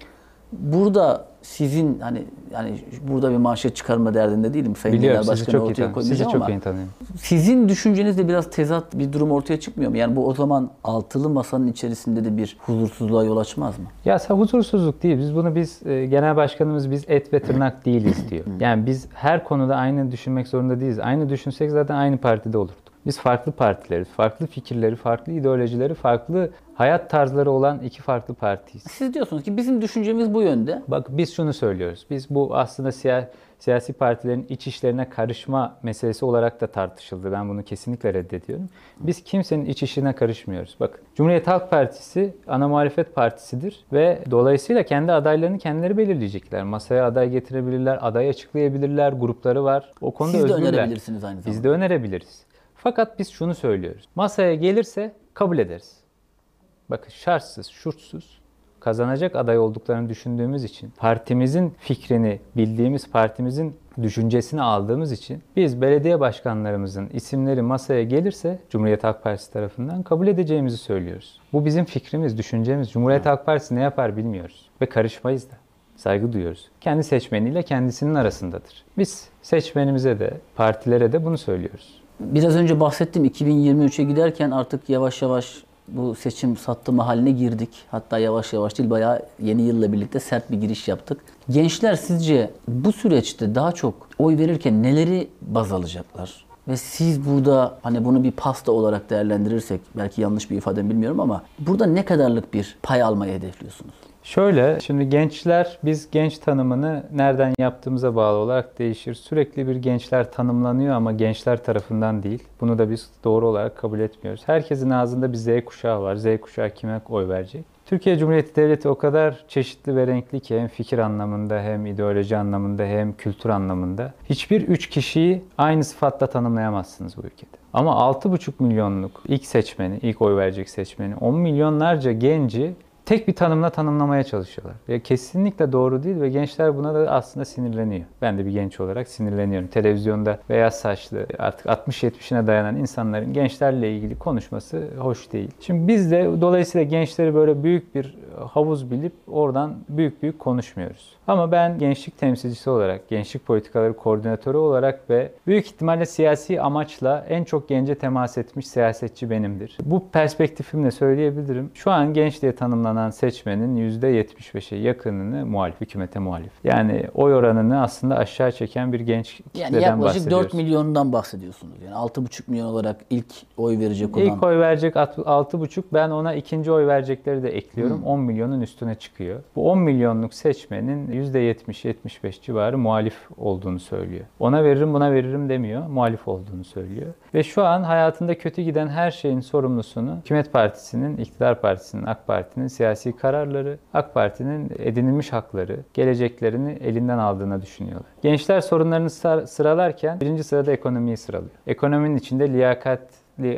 Burada sizin hani yani burada bir manşet çıkarma derdinde değilim Sayın Biliyorum Genel sizi Başkanı çok iyi ortaya tanıyorum. Sizi koymayacağım çok ama iyi tanıyorum. sizin düşüncenizde biraz tezat bir durum ortaya çıkmıyor mu? Yani bu o zaman altılı masanın içerisinde de bir huzursuzluğa yol açmaz mı? Ya sa- huzursuzluk değil. Biz bunu biz e, genel başkanımız biz et ve tırnak değiliz diyor. Yani biz her konuda aynı düşünmek zorunda değiliz. Aynı düşünsek zaten aynı partide olurduk. Biz farklı partileriz, farklı fikirleri, farklı ideolojileri, farklı hayat tarzları olan iki farklı partiyiz. Siz diyorsunuz ki bizim düşüncemiz bu yönde. Bak biz şunu söylüyoruz. Biz bu aslında siya- siyasi partilerin iç işlerine karışma meselesi olarak da tartışıldı. Ben bunu kesinlikle reddediyorum. Biz kimsenin iç işine karışmıyoruz. Bakın Cumhuriyet Halk Partisi ana muhalefet partisidir ve dolayısıyla kendi adaylarını kendileri belirleyecekler. Masaya aday getirebilirler, aday açıklayabilirler, grupları var. O konuda Siz de özgürler. önerebilirsiniz aynı zamanda. Biz de önerebiliriz. Fakat biz şunu söylüyoruz. Masaya gelirse kabul ederiz. Bakın şartsız, şurtsuz kazanacak aday olduklarını düşündüğümüz için, partimizin fikrini bildiğimiz, partimizin düşüncesini aldığımız için biz belediye başkanlarımızın isimleri masaya gelirse Cumhuriyet Halk Partisi tarafından kabul edeceğimizi söylüyoruz. Bu bizim fikrimiz, düşüncemiz. Cumhuriyet Halk Partisi ne yapar bilmiyoruz ve karışmayız da. Saygı duyuyoruz. Kendi seçmeniyle kendisinin arasındadır. Biz seçmenimize de, partilere de bunu söylüyoruz. Biraz önce bahsettim 2023'e giderken artık yavaş yavaş bu seçim sattırma haline girdik. Hatta yavaş yavaş değil bayağı yeni yılla birlikte sert bir giriş yaptık. Gençler sizce bu süreçte daha çok oy verirken neleri baz alacaklar? Ve siz burada hani bunu bir pasta olarak değerlendirirsek belki yanlış bir ifade bilmiyorum ama burada ne kadarlık bir pay almayı hedefliyorsunuz? Şöyle, şimdi gençler, biz genç tanımını nereden yaptığımıza bağlı olarak değişir. Sürekli bir gençler tanımlanıyor ama gençler tarafından değil. Bunu da biz doğru olarak kabul etmiyoruz. Herkesin ağzında bir Z kuşağı var. Z kuşağı kime oy verecek? Türkiye Cumhuriyeti Devleti o kadar çeşitli ve renkli ki hem fikir anlamında hem ideoloji anlamında hem kültür anlamında. Hiçbir üç kişiyi aynı sıfatla tanımlayamazsınız bu ülkede. Ama 6,5 milyonluk ilk seçmeni, ilk oy verecek seçmeni, 10 milyonlarca genci tek bir tanımla tanımlamaya çalışıyorlar. Ve kesinlikle doğru değil ve gençler buna da aslında sinirleniyor. Ben de bir genç olarak sinirleniyorum. Televizyonda beyaz saçlı artık 60-70'ine dayanan insanların gençlerle ilgili konuşması hoş değil. Şimdi biz de dolayısıyla gençleri böyle büyük bir havuz bilip oradan büyük büyük konuşmuyoruz. Ama ben gençlik temsilcisi olarak, gençlik politikaları koordinatörü olarak ve büyük ihtimalle siyasi amaçla en çok gence temas etmiş siyasetçi benimdir. Bu perspektifimle söyleyebilirim. Şu an genç diye tanımlanan seçmenin %75'e yakınını muhalif, hükümete muhalif. Yani oy oranını aslında aşağı çeken bir genç Yani kitleden yaklaşık bahsediyoruz. 4 milyondan bahsediyorsunuz. Yani 6,5 milyon olarak ilk oy verecek olan. İlk oy verecek at- 6,5 ben ona ikinci oy verecekleri de ekliyorum. 10 milyonun üstüne çıkıyor. Bu 10 milyonluk seçmenin %70-75 civarı muhalif olduğunu söylüyor. Ona veririm buna veririm demiyor. Muhalif olduğunu söylüyor. Ve şu an hayatında kötü giden her şeyin sorumlusunu Hükümet Partisi'nin, iktidar partisinin, AK Parti'nin siyasi kararları, AK Parti'nin edinilmiş hakları, geleceklerini elinden aldığını düşünüyorlar. Gençler sorunlarını sır- sıralarken birinci sırada ekonomiyi sıralıyor. Ekonominin içinde liyakat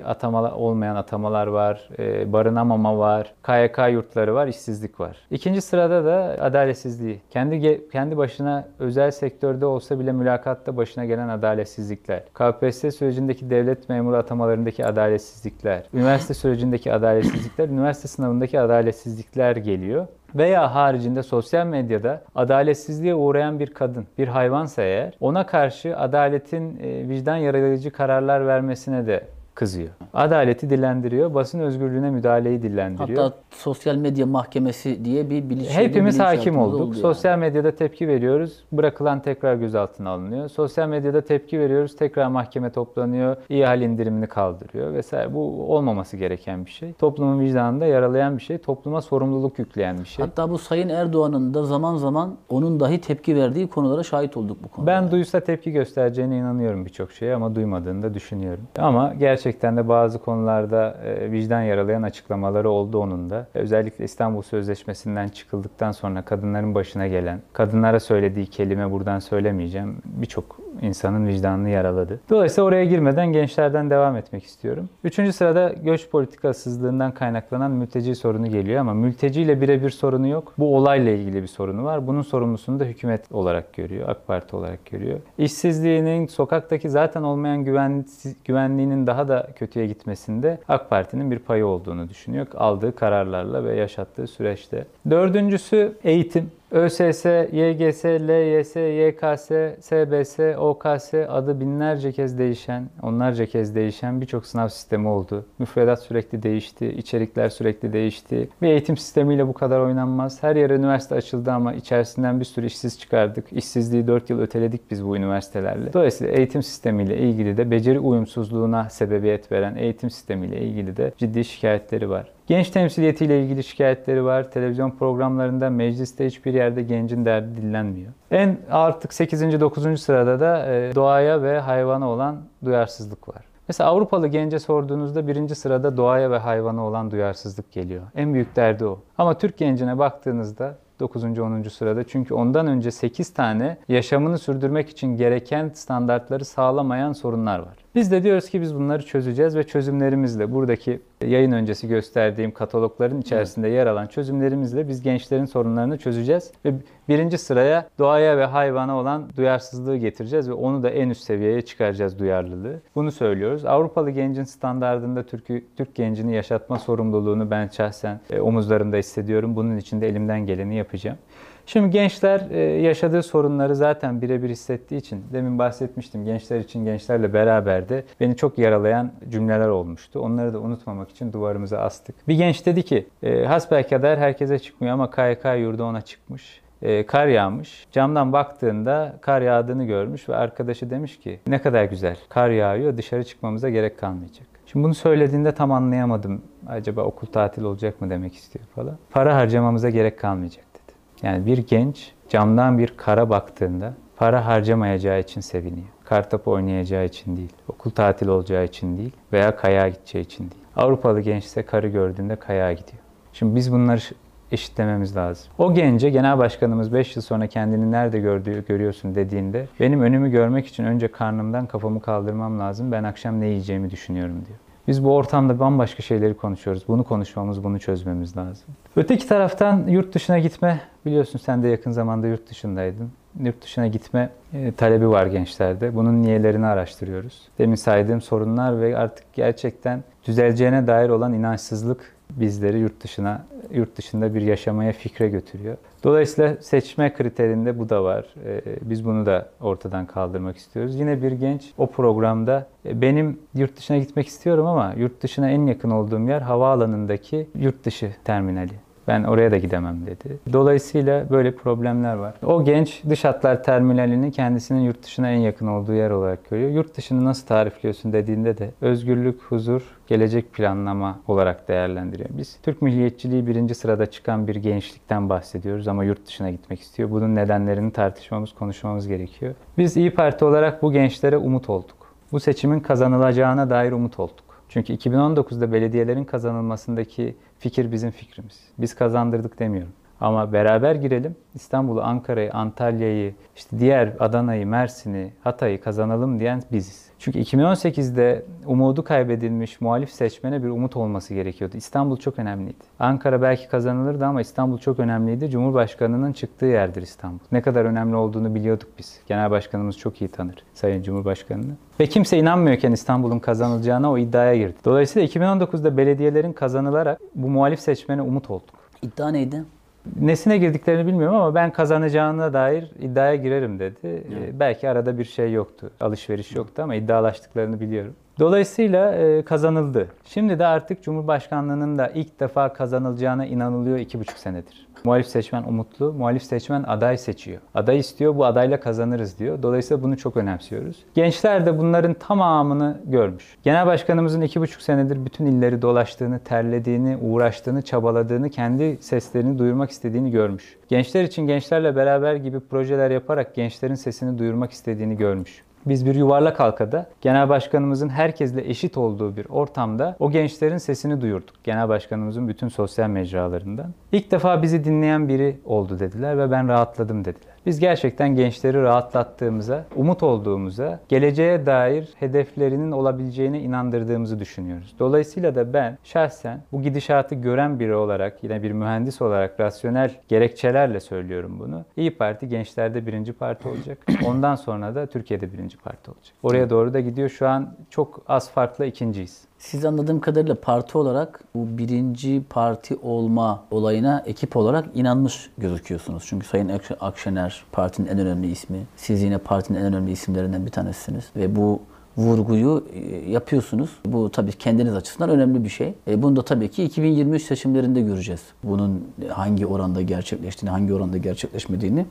atamalar olmayan atamalar var, e, barınamama var, KYK yurtları var, işsizlik var. İkinci sırada da adaletsizliği. Kendi kendi başına özel sektörde olsa bile mülakatta başına gelen adaletsizlikler. KPSS sürecindeki devlet memuru atamalarındaki adaletsizlikler, üniversite <laughs> sürecindeki adaletsizlikler, üniversite sınavındaki adaletsizlikler geliyor. Veya haricinde sosyal medyada adaletsizliğe uğrayan bir kadın, bir hayvansa eğer ona karşı adaletin e, vicdan yaralayıcı kararlar vermesine de kızıyor. Adaleti dillendiriyor, basın özgürlüğüne müdahaleyi dillendiriyor. Hatta sosyal medya mahkemesi diye bir bilinç Hepimiz hakim olduk. oldu yani. Sosyal medyada tepki veriyoruz. Bırakılan tekrar gözaltına alınıyor. Sosyal medyada tepki veriyoruz. Tekrar mahkeme toplanıyor. İhal indirimini kaldırıyor vesaire. Bu olmaması gereken bir şey. Toplumun vicdanında yaralayan bir şey. Topluma sorumluluk yükleyen bir şey. Hatta bu Sayın Erdoğan'ın da zaman zaman onun dahi tepki verdiği konulara şahit olduk bu konuda. Ben duysa tepki göstereceğine inanıyorum birçok şeye ama duymadığını da düşünüyorum. Ama gerçekten de bazı konularda e, vicdan yaralayan açıklamaları oldu onun da. Özellikle İstanbul Sözleşmesi'nden çıkıldıktan sonra kadınların başına gelen, kadınlara söylediği kelime buradan söylemeyeceğim. Birçok insanın vicdanını yaraladı. Dolayısıyla oraya girmeden gençlerden devam etmek istiyorum. Üçüncü sırada göç politikasızlığından kaynaklanan mülteci sorunu geliyor ama mülteciyle birebir sorunu yok. Bu olayla ilgili bir sorunu var. Bunun sorumlusunu da hükümet olarak görüyor, AK Parti olarak görüyor. İşsizliğinin, sokaktaki zaten olmayan güven, güvenliğinin daha da kötüye gitmesinde AK Parti'nin bir payı olduğunu düşünüyor. Aldığı kararlarla ve yaşattığı süreçte. Dördüncüsü eğitim. ÖSS, YGS, LYS, YKS, SBS, OKS adı binlerce kez değişen, onlarca kez değişen birçok sınav sistemi oldu. Müfredat sürekli değişti, içerikler sürekli değişti. Bir eğitim sistemiyle bu kadar oynanmaz. Her yere üniversite açıldı ama içerisinden bir sürü işsiz çıkardık. İşsizliği 4 yıl öteledik biz bu üniversitelerle. Dolayısıyla eğitim sistemiyle ilgili de beceri uyumsuzluğuna sebebiyet veren eğitim sistemiyle ilgili de ciddi şikayetleri var. Genç temsiliyetiyle ilgili şikayetleri var. Televizyon programlarında, mecliste hiçbir yerde gencin derdi dillenmiyor. En artık 8. 9. sırada da e, doğaya ve hayvana olan duyarsızlık var. Mesela Avrupalı gence sorduğunuzda birinci sırada doğaya ve hayvana olan duyarsızlık geliyor. En büyük derdi o. Ama Türk gencine baktığınızda 9. 10. sırada. Çünkü ondan önce 8 tane yaşamını sürdürmek için gereken standartları sağlamayan sorunlar var. Biz de diyoruz ki biz bunları çözeceğiz ve çözümlerimizle buradaki yayın öncesi gösterdiğim katalogların içerisinde yer alan çözümlerimizle biz gençlerin sorunlarını çözeceğiz ve birinci sıraya doğaya ve hayvana olan duyarsızlığı getireceğiz ve onu da en üst seviyeye çıkaracağız duyarlılığı. Bunu söylüyoruz. Avrupalı gencin standartında Türk, Türk gencini yaşatma sorumluluğunu ben şahsen e, omuzlarımda hissediyorum. Bunun için de elimden geleni yapacağım. Şimdi gençler e, yaşadığı sorunları zaten birebir hissettiği için demin bahsetmiştim gençler için gençlerle beraber de beni çok yaralayan cümleler olmuştu. Onları da unutmamak için duvarımıza astık. Bir genç dedi ki e, hasbelkader herkese çıkmıyor ama KYK yurdu ona çıkmış. E, kar yağmış. Camdan baktığında kar yağdığını görmüş ve arkadaşı demiş ki ne kadar güzel kar yağıyor dışarı çıkmamıza gerek kalmayacak. Şimdi bunu söylediğinde tam anlayamadım. Acaba okul tatil olacak mı demek istiyor falan. Para harcamamıza gerek kalmayacak. Yani bir genç camdan bir kara baktığında para harcamayacağı için seviniyor. Kartopu oynayacağı için değil, okul tatil olacağı için değil veya kayağa gideceği için değil. Avrupalı genç ise karı gördüğünde kayağa gidiyor. Şimdi biz bunları eşitlememiz lazım. O gence genel başkanımız 5 yıl sonra kendini nerede gördüğü görüyorsun dediğinde benim önümü görmek için önce karnımdan kafamı kaldırmam lazım. Ben akşam ne yiyeceğimi düşünüyorum diyor. Biz bu ortamda bambaşka şeyleri konuşuyoruz. Bunu konuşmamız, bunu çözmemiz lazım. Öteki taraftan yurt dışına gitme, biliyorsun sen de yakın zamanda yurt dışındaydın. Yurt dışına gitme e, talebi var gençlerde. Bunun niyelerini araştırıyoruz. Demin saydığım sorunlar ve artık gerçekten düzeleceğine dair olan inançsızlık bizleri yurt dışına, yurt dışında bir yaşamaya fikre götürüyor. Dolayısıyla seçme kriterinde bu da var. Ee, Biz bunu da ortadan kaldırmak istiyoruz. Yine bir genç o programda "E, benim yurt dışına gitmek istiyorum ama yurt dışına en yakın olduğum yer havaalanındaki yurt dışı terminali. Ben oraya da gidemem dedi. Dolayısıyla böyle problemler var. O genç dış hatlar terminalini kendisinin yurt dışına en yakın olduğu yer olarak görüyor. Yurt dışını nasıl tarifliyorsun dediğinde de özgürlük, huzur, gelecek planlama olarak değerlendiriyor. Biz Türk milliyetçiliği birinci sırada çıkan bir gençlikten bahsediyoruz ama yurt dışına gitmek istiyor. Bunun nedenlerini tartışmamız, konuşmamız gerekiyor. Biz İyi Parti olarak bu gençlere umut olduk. Bu seçimin kazanılacağına dair umut olduk. Çünkü 2019'da belediyelerin kazanılmasındaki fikir bizim fikrimiz. Biz kazandırdık demiyorum. Ama beraber girelim. İstanbul'u, Ankara'yı, Antalya'yı, işte diğer Adana'yı, Mersin'i, Hatay'ı kazanalım diyen biziz. Çünkü 2018'de umudu kaybedilmiş muhalif seçmene bir umut olması gerekiyordu. İstanbul çok önemliydi. Ankara belki kazanılırdı ama İstanbul çok önemliydi. Cumhurbaşkanının çıktığı yerdir İstanbul. Ne kadar önemli olduğunu biliyorduk biz. Genel Başkanımız çok iyi tanır Sayın Cumhurbaşkanını. Ve kimse inanmıyorken İstanbul'un kazanılacağına o iddiaya girdi. Dolayısıyla 2019'da belediyelerin kazanılarak bu muhalif seçmene umut olduk. İddia neydi? Nesine girdiklerini bilmiyorum ama ben kazanacağına dair iddiaya girerim dedi. Ee, belki arada bir şey yoktu, alışveriş yoktu ama iddialaştıklarını biliyorum. Dolayısıyla e, kazanıldı. Şimdi de artık Cumhurbaşkanlığının da ilk defa kazanılacağına inanılıyor iki buçuk senedir. Muhalif seçmen umutlu, muhalif seçmen aday seçiyor. Aday istiyor, bu adayla kazanırız diyor. Dolayısıyla bunu çok önemsiyoruz. Gençler de bunların tamamını görmüş. Genel Başkanımızın iki buçuk senedir bütün illeri dolaştığını, terlediğini, uğraştığını, çabaladığını, kendi seslerini duyurmak istediğini görmüş. Gençler için gençlerle beraber gibi projeler yaparak gençlerin sesini duyurmak istediğini görmüş. Biz bir yuvarlak halkada genel başkanımızın herkesle eşit olduğu bir ortamda o gençlerin sesini duyurduk. Genel başkanımızın bütün sosyal mecralarından. İlk defa bizi dinleyen biri oldu dediler ve ben rahatladım dediler. Biz gerçekten gençleri rahatlattığımıza, umut olduğumuza, geleceğe dair hedeflerinin olabileceğine inandırdığımızı düşünüyoruz. Dolayısıyla da ben şahsen bu gidişatı gören biri olarak, yine bir mühendis olarak rasyonel gerekçelerle söylüyorum bunu. İyi Parti gençlerde birinci parti olacak. <clears throat> Ondan sonra da Türkiye'de birinci parti olacak. Oraya doğru da gidiyor. Şu an çok az farkla ikinciyiz. Siz anladığım kadarıyla parti olarak bu birinci parti olma olayına ekip olarak inanmış gözüküyorsunuz. Çünkü Sayın Ak- Akşener partinin en önemli ismi. Siz yine partinin en önemli isimlerinden bir tanesiniz. Ve bu vurguyu e, yapıyorsunuz. Bu tabii kendiniz açısından önemli bir şey. E, bunu da tabii ki 2023 seçimlerinde göreceğiz. Bunun hangi oranda gerçekleştiğini, hangi oranda gerçekleşmediğini.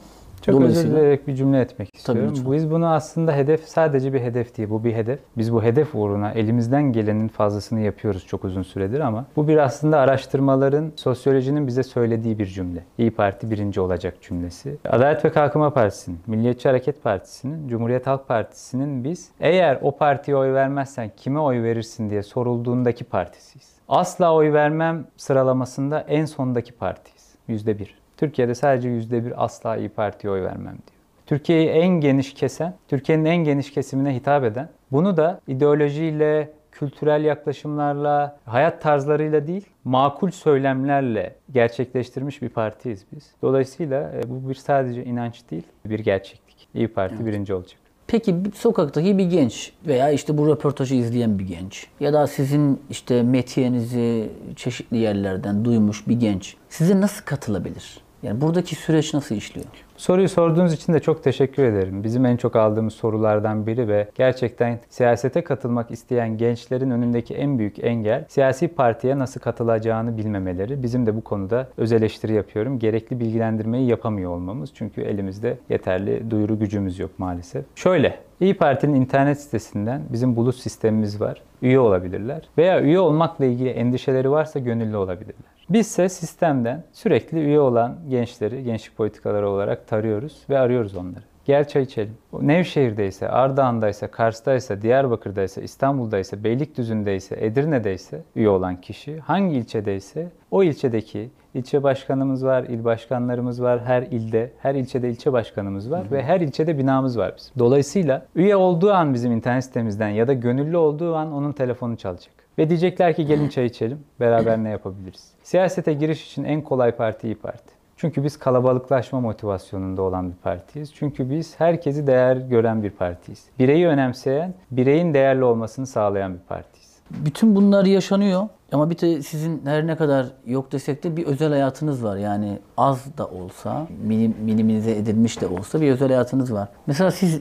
Çok özür Dolayısıyla- dileyerek bir cümle etmek istiyorum. lütfen. Biz bunu aslında hedef sadece bir hedef değil. Bu bir hedef. Biz bu hedef uğruna elimizden gelenin fazlasını yapıyoruz çok uzun süredir ama bu bir aslında araştırmaların, sosyolojinin bize söylediği bir cümle. İyi Parti birinci olacak cümlesi. Adalet ve Kalkınma Partisi'nin, Milliyetçi Hareket Partisi'nin, Cumhuriyet Halk Partisi'nin biz eğer o partiye oy vermezsen kime oy verirsin diye sorulduğundaki partisiyiz. Asla oy vermem sıralamasında en sondaki partiyiz. Yüzde bir. Türkiye'de sadece yüzde bir asla İyi Parti'ye oy vermem diyor. Türkiye'yi en geniş kesen, Türkiye'nin en geniş kesimine hitap eden, bunu da ideolojiyle, kültürel yaklaşımlarla, hayat tarzlarıyla değil, makul söylemlerle gerçekleştirmiş bir partiyiz biz. Dolayısıyla e, bu bir sadece inanç değil, bir gerçeklik. İyi Parti birinci olacak. Peki sokaktaki bir genç veya işte bu röportajı izleyen bir genç ya da sizin işte metiyenizi çeşitli yerlerden duymuş bir genç size nasıl katılabilir? Yani buradaki süreç nasıl işliyor? Soruyu sorduğunuz için de çok teşekkür ederim. Bizim en çok aldığımız sorulardan biri ve gerçekten siyasete katılmak isteyen gençlerin önündeki en büyük engel siyasi partiye nasıl katılacağını bilmemeleri. Bizim de bu konuda öz eleştiri yapıyorum. Gerekli bilgilendirmeyi yapamıyor olmamız. Çünkü elimizde yeterli duyuru gücümüz yok maalesef. Şöyle, İyi Parti'nin internet sitesinden bizim bulut sistemimiz var. Üye olabilirler. Veya üye olmakla ilgili endişeleri varsa gönüllü olabilirler. Bizse sistemden sürekli üye olan gençleri gençlik politikaları olarak tarıyoruz ve arıyoruz onları. Gel çay içelim. Nevşehir'deyse, Ardahan'daysa, Kars'taysa, Diyarbakır'daysa, İstanbul'daysa, Beylikdüzü'ndeyse, Edirne'deyse üye olan kişi hangi ilçedeyse o ilçedeki ilçe başkanımız var, il başkanlarımız var her ilde, her ilçede ilçe başkanımız var ve her ilçede binamız var bizim. Dolayısıyla üye olduğu an bizim internet sitemizden ya da gönüllü olduğu an onun telefonu çalacak. Ve diyecekler ki gelin çay içelim, beraber ne yapabiliriz? Siyasete giriş için en kolay parti İyi Parti. Çünkü biz kalabalıklaşma motivasyonunda olan bir partiyiz. Çünkü biz herkesi değer gören bir partiyiz. Bireyi önemseyen, bireyin değerli olmasını sağlayan bir partiyiz. Bütün bunlar yaşanıyor ama bir de sizin her ne kadar yok desek de bir özel hayatınız var. Yani az da olsa, minim, minimize edilmiş de olsa bir özel hayatınız var. Mesela siz e,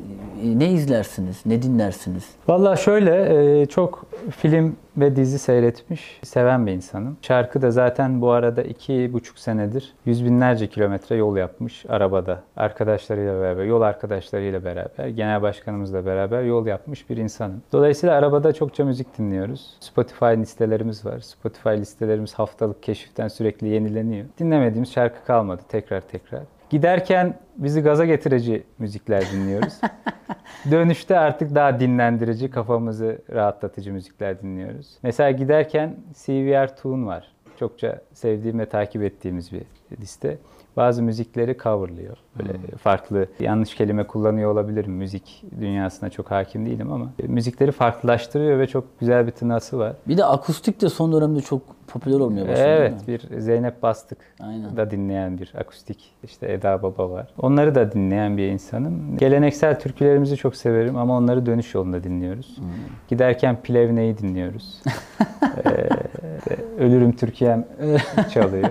ne izlersiniz, ne dinlersiniz? Valla şöyle e, çok film ve dizi seyretmiş, seven bir insanım. Şarkı da zaten bu arada iki buçuk senedir yüz binlerce kilometre yol yapmış arabada. Arkadaşlarıyla beraber, yol arkadaşlarıyla beraber, genel başkanımızla beraber yol yapmış bir insanım. Dolayısıyla arabada çokça müzik dinliyoruz. Spotify listelerimiz var. Spotify listelerimiz haftalık keşiften sürekli yenileniyor. Dinlemediğimiz şarkı kalmadı tekrar tekrar. Giderken bizi gaza getirici müzikler dinliyoruz. <laughs> Dönüşte artık daha dinlendirici, kafamızı rahatlatıcı müzikler dinliyoruz. Mesela giderken CVR Tune var. Çokça sevdiğim ve takip ettiğimiz bir liste. Bazı müzikleri coverlıyor. Böyle farklı, yanlış kelime kullanıyor olabilirim. Müzik dünyasına çok hakim değilim ama müzikleri farklılaştırıyor ve çok güzel bir tınası var. Bir de akustik de son dönemde çok popüler olmaya başladı. Evet, bir Zeynep Bastık Aynen. da dinleyen bir akustik işte Eda Baba var. Onları da dinleyen bir insanım. Geleneksel türkülerimizi çok severim ama onları dönüş yolunda dinliyoruz. Hmm. Giderken Plevne'yi dinliyoruz. <laughs> ee, Ölürüm Türkiye'm çalıyor.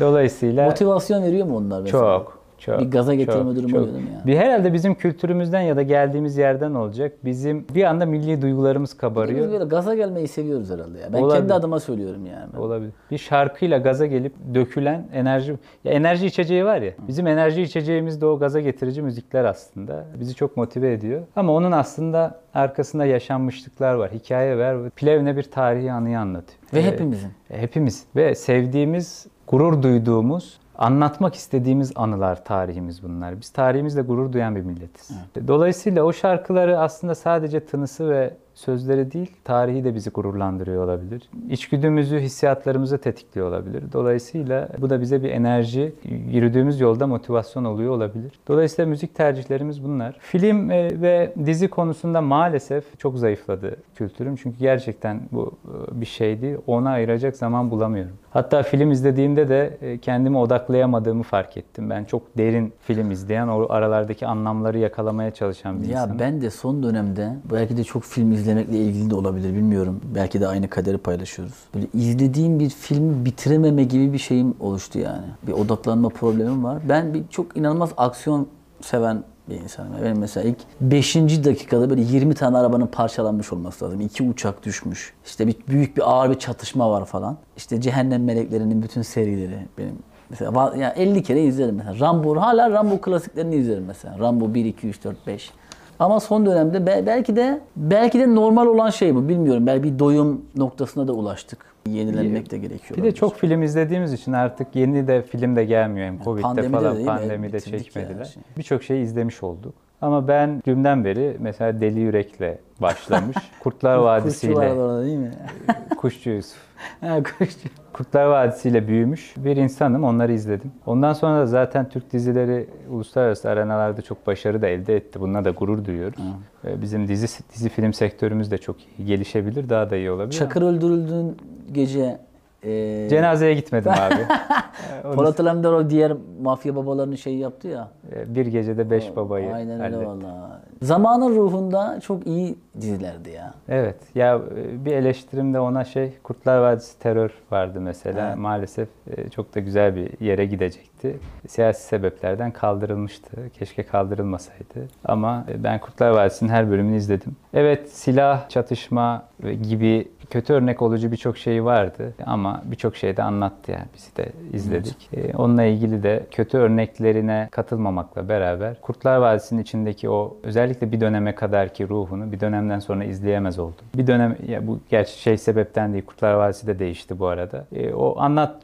Dolayısıyla Motivasyon veriyor mu onlar mesela? çok çok Bir gaza getirme çok, durumu çok. oluyor değil mi ya? Bir herhalde bizim kültürümüzden ya da geldiğimiz yerden olacak. Bizim bir anda milli duygularımız Biz kabarıyor. böyle gaza gelmeyi seviyoruz herhalde ya. Ben Olabilir. kendi adıma söylüyorum yani. Olabilir. Bir şarkıyla gaza gelip dökülen enerji ya enerji içeceği var ya. Bizim enerji içeceğimiz de o gaza getirici müzikler aslında. Bizi çok motive ediyor. Ama onun aslında arkasında yaşanmışlıklar var. Hikaye var. ve Plevne bir tarihi anıyı anlatıyor. Ve Ee, hepimizin. Hepimiz ve sevdiğimiz, gurur duyduğumuz, anlatmak istediğimiz anılar tarihimiz bunlar. Biz tarihimizle gurur duyan bir milletiz. Dolayısıyla o şarkıları aslında sadece tınısı ve sözleri değil, tarihi de bizi gururlandırıyor olabilir. İçgüdümüzü, hissiyatlarımızı tetikliyor olabilir. Dolayısıyla bu da bize bir enerji, yürüdüğümüz yolda motivasyon oluyor olabilir. Dolayısıyla müzik tercihlerimiz bunlar. Film e, ve dizi konusunda maalesef çok zayıfladı kültürüm. Çünkü gerçekten bu e, bir şeydi. Ona ayıracak zaman bulamıyorum. Hatta film izlediğimde de e, kendimi odaklayamadığımı fark ettim. Ben çok derin film izleyen, o aralardaki anlamları yakalamaya çalışan bir Ya insanım. ben de son dönemde belki de çok film izlemekle ilgili de olabilir bilmiyorum. Belki de aynı kaderi paylaşıyoruz. Böyle izlediğim bir filmi bitirememe gibi bir şeyim oluştu yani. Bir odaklanma problemim var. Ben bir çok inanılmaz aksiyon seven bir insanım. Yani Benim mesela ilk 5. dakikada böyle 20 tane arabanın parçalanmış olması lazım. İki uçak düşmüş. İşte bir büyük bir ağır bir çatışma var falan. İşte Cehennem Meleklerinin bütün serileri benim Mesela va- ya 50 kere izledim mesela. Rambo hala Rambo klasiklerini izlerim mesela. Rambo 1 2 3 4 5. Ama son dönemde be- belki de belki de normal olan şey bu bilmiyorum. Belki bir doyum noktasına da ulaştık. Yenilenmek de gerekiyor. Bir de çok film izlediğimiz için artık yeni de film de gelmiyor. Hem Covid'de pandemide falan değil mi? pandemide Bitirdik çekmediler. şeyi. Birçok şeyi izlemiş olduk. Ama ben dünden beri mesela Deli Yürek'le başlamış. <laughs> Kurtlar Kuşçu Vadisi'yle vardı orada değil mi? <laughs> Kuşçu Yusuf. <laughs> ha kuşçu. Kurtlar Vadisi'yle büyümüş bir insanım. Onları izledim. Ondan sonra da zaten Türk dizileri uluslararası arenalarda çok başarı da elde etti. Bununla da gurur duyuyoruz. Ee, Bizim dizi dizi film sektörümüz de çok iyi gelişebilir, daha da iyi olabilir. Çakır öldürüldüğün gece Ee, Cenazeye gitmedim abi. <laughs> Onu- Polat Alemdar diğer mafya babalarının şeyi yaptı ya. e, bir gecede beş babayı Aynen öyle halletti. valla. Zamanın ruhunda çok iyi dizilerdi ya. Evet. Ya e, bir eleştirimde ona şey Kurtlar Vadisi terör vardı mesela. Maalesef e, çok da güzel bir yere gidecekti. Siyasi sebeplerden kaldırılmıştı. Keşke kaldırılmasaydı. Ama e, ben Kurtlar Vadisi'nin her bölümünü izledim. Evet silah, çatışma gibi kötü örnek olucu birçok şey vardı ama birçok şey de anlattı yani bizi de izledik. E, onunla ilgili de kötü örneklerine katılmamakla beraber Kurtlar Vadisi'nin içindeki o özellikle bir döneme kadar ki ruhunu bir dönemden sonra izleyemez oldum. Bir dönem ya bu gerçi şey sebepten değil Kurtlar Vadisi de değişti bu arada. E, o anlat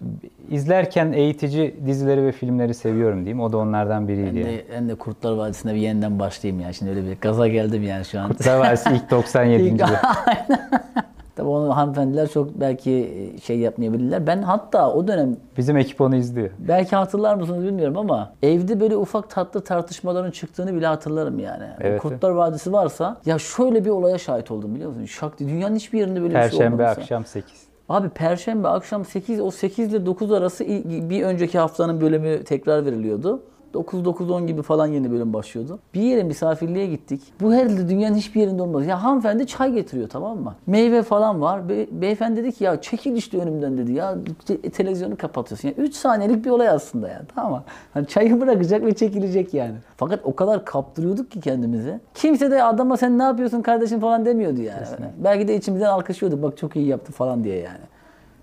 izlerken eğitici dizileri ve filmleri seviyorum diyeyim. O da onlardan biriydi. Ben yani. de, ben de Kurtlar Vadisi'ne bir yeniden başlayayım ya. Şimdi öyle bir gaza geldim yani şu an. Kurtlar Vadisi ilk <laughs> 97. İlk- bölüm. <laughs> Tabii onu hanımefendiler çok belki şey yapmayabilirler. Ben hatta o dönem Bizim ekip onu izliyor. belki hatırlar mısınız bilmiyorum ama evde böyle ufak tatlı tartışmaların çıktığını bile hatırlarım yani. O Evet, Kurtlar Vadisi varsa ya şöyle bir olaya şahit oldum biliyor musun? Şak. Dünyanın hiçbir yerinde böyle bir şey Perşembe olmamışsa. akşam 8. Abi Perşembe akşam 8 o 8 ile 9 arası bir önceki haftanın bölümü tekrar veriliyordu. 9-9-10 gibi falan yeni bölüm başlıyordu. Bir yere misafirliğe gittik. Bu herhalde dünyanın hiçbir yerinde olmaz. Ya hanımefendi çay getiriyor tamam mı? Meyve falan var. Be- beyefendi dedi ki ya çekil işte önümden dedi. Ya te- televizyonu kapatıyorsun. Ya 3 saniyelik bir olay aslında ya. Tamam mı? Hani çayı bırakacak ve çekilecek yani. Fakat o kadar kaptırıyorduk ki kendimizi. Kimse de adama sen ne yapıyorsun kardeşim falan demiyordu yani. Belki de içimizden alkışlıyorduk. Bak çok iyi yaptı falan diye yani.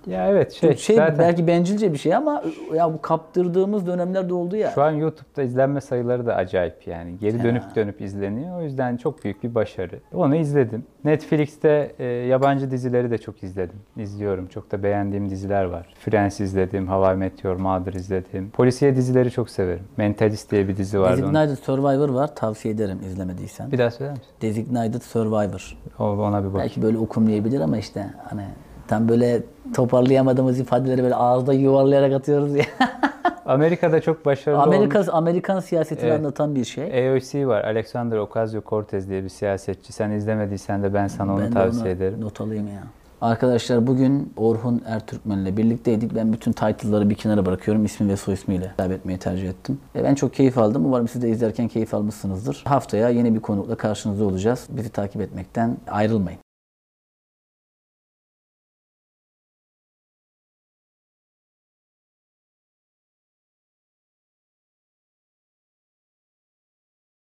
Ya evet şey, Şey zaten belki bencilce bir şey ama ya bu kaptırdığımız dönemlerde oldu ya. şu an YouTube'da izlenme sayıları da acayip yani. Geri dönüp dönüp izleniyor. O yüzden çok büyük bir başarı. Onu izledim. Netflix'te e, yabancı dizileri de çok izledim. İzliyorum. Çok da beğendiğim diziler var. Friends izledim. How I Met Your Mother izledim. Polisiye dizileri çok severim. Mentalist diye bir dizi onun- Designated Survivor var. Tavsiye ederim izlemediysen. Bir daha söyler misin? Designated Survivor. O- Ona bir bak. Belki böyle okunmayabilir ama işte hani tam böyle toparlayamadığımız ifadeleri böyle ağızda yuvarlayarak atıyoruz ya. <laughs> Amerika'da çok başarılı olmuş. Amerika Amerikan siyasetini Evet. anlatan bir şey. AOC var. Alexander Ocasio-Cortez diye bir siyasetçi. Sen izlemediysen de ben sana onu Ben tavsiye onu ederim. Not alayım ya. Arkadaşlar bugün Orhun Ertürkmen'le birlikteydik. Ben bütün title'ları bir kenara bırakıyorum. İsmi ve soy ismiyle kaybetmeyi tercih ettim. E, ben çok keyif aldım. Umarım siz de izlerken keyif almışsınızdır. Haftaya yeni bir konukla karşınızda olacağız. Bizi takip etmekten ayrılmayın.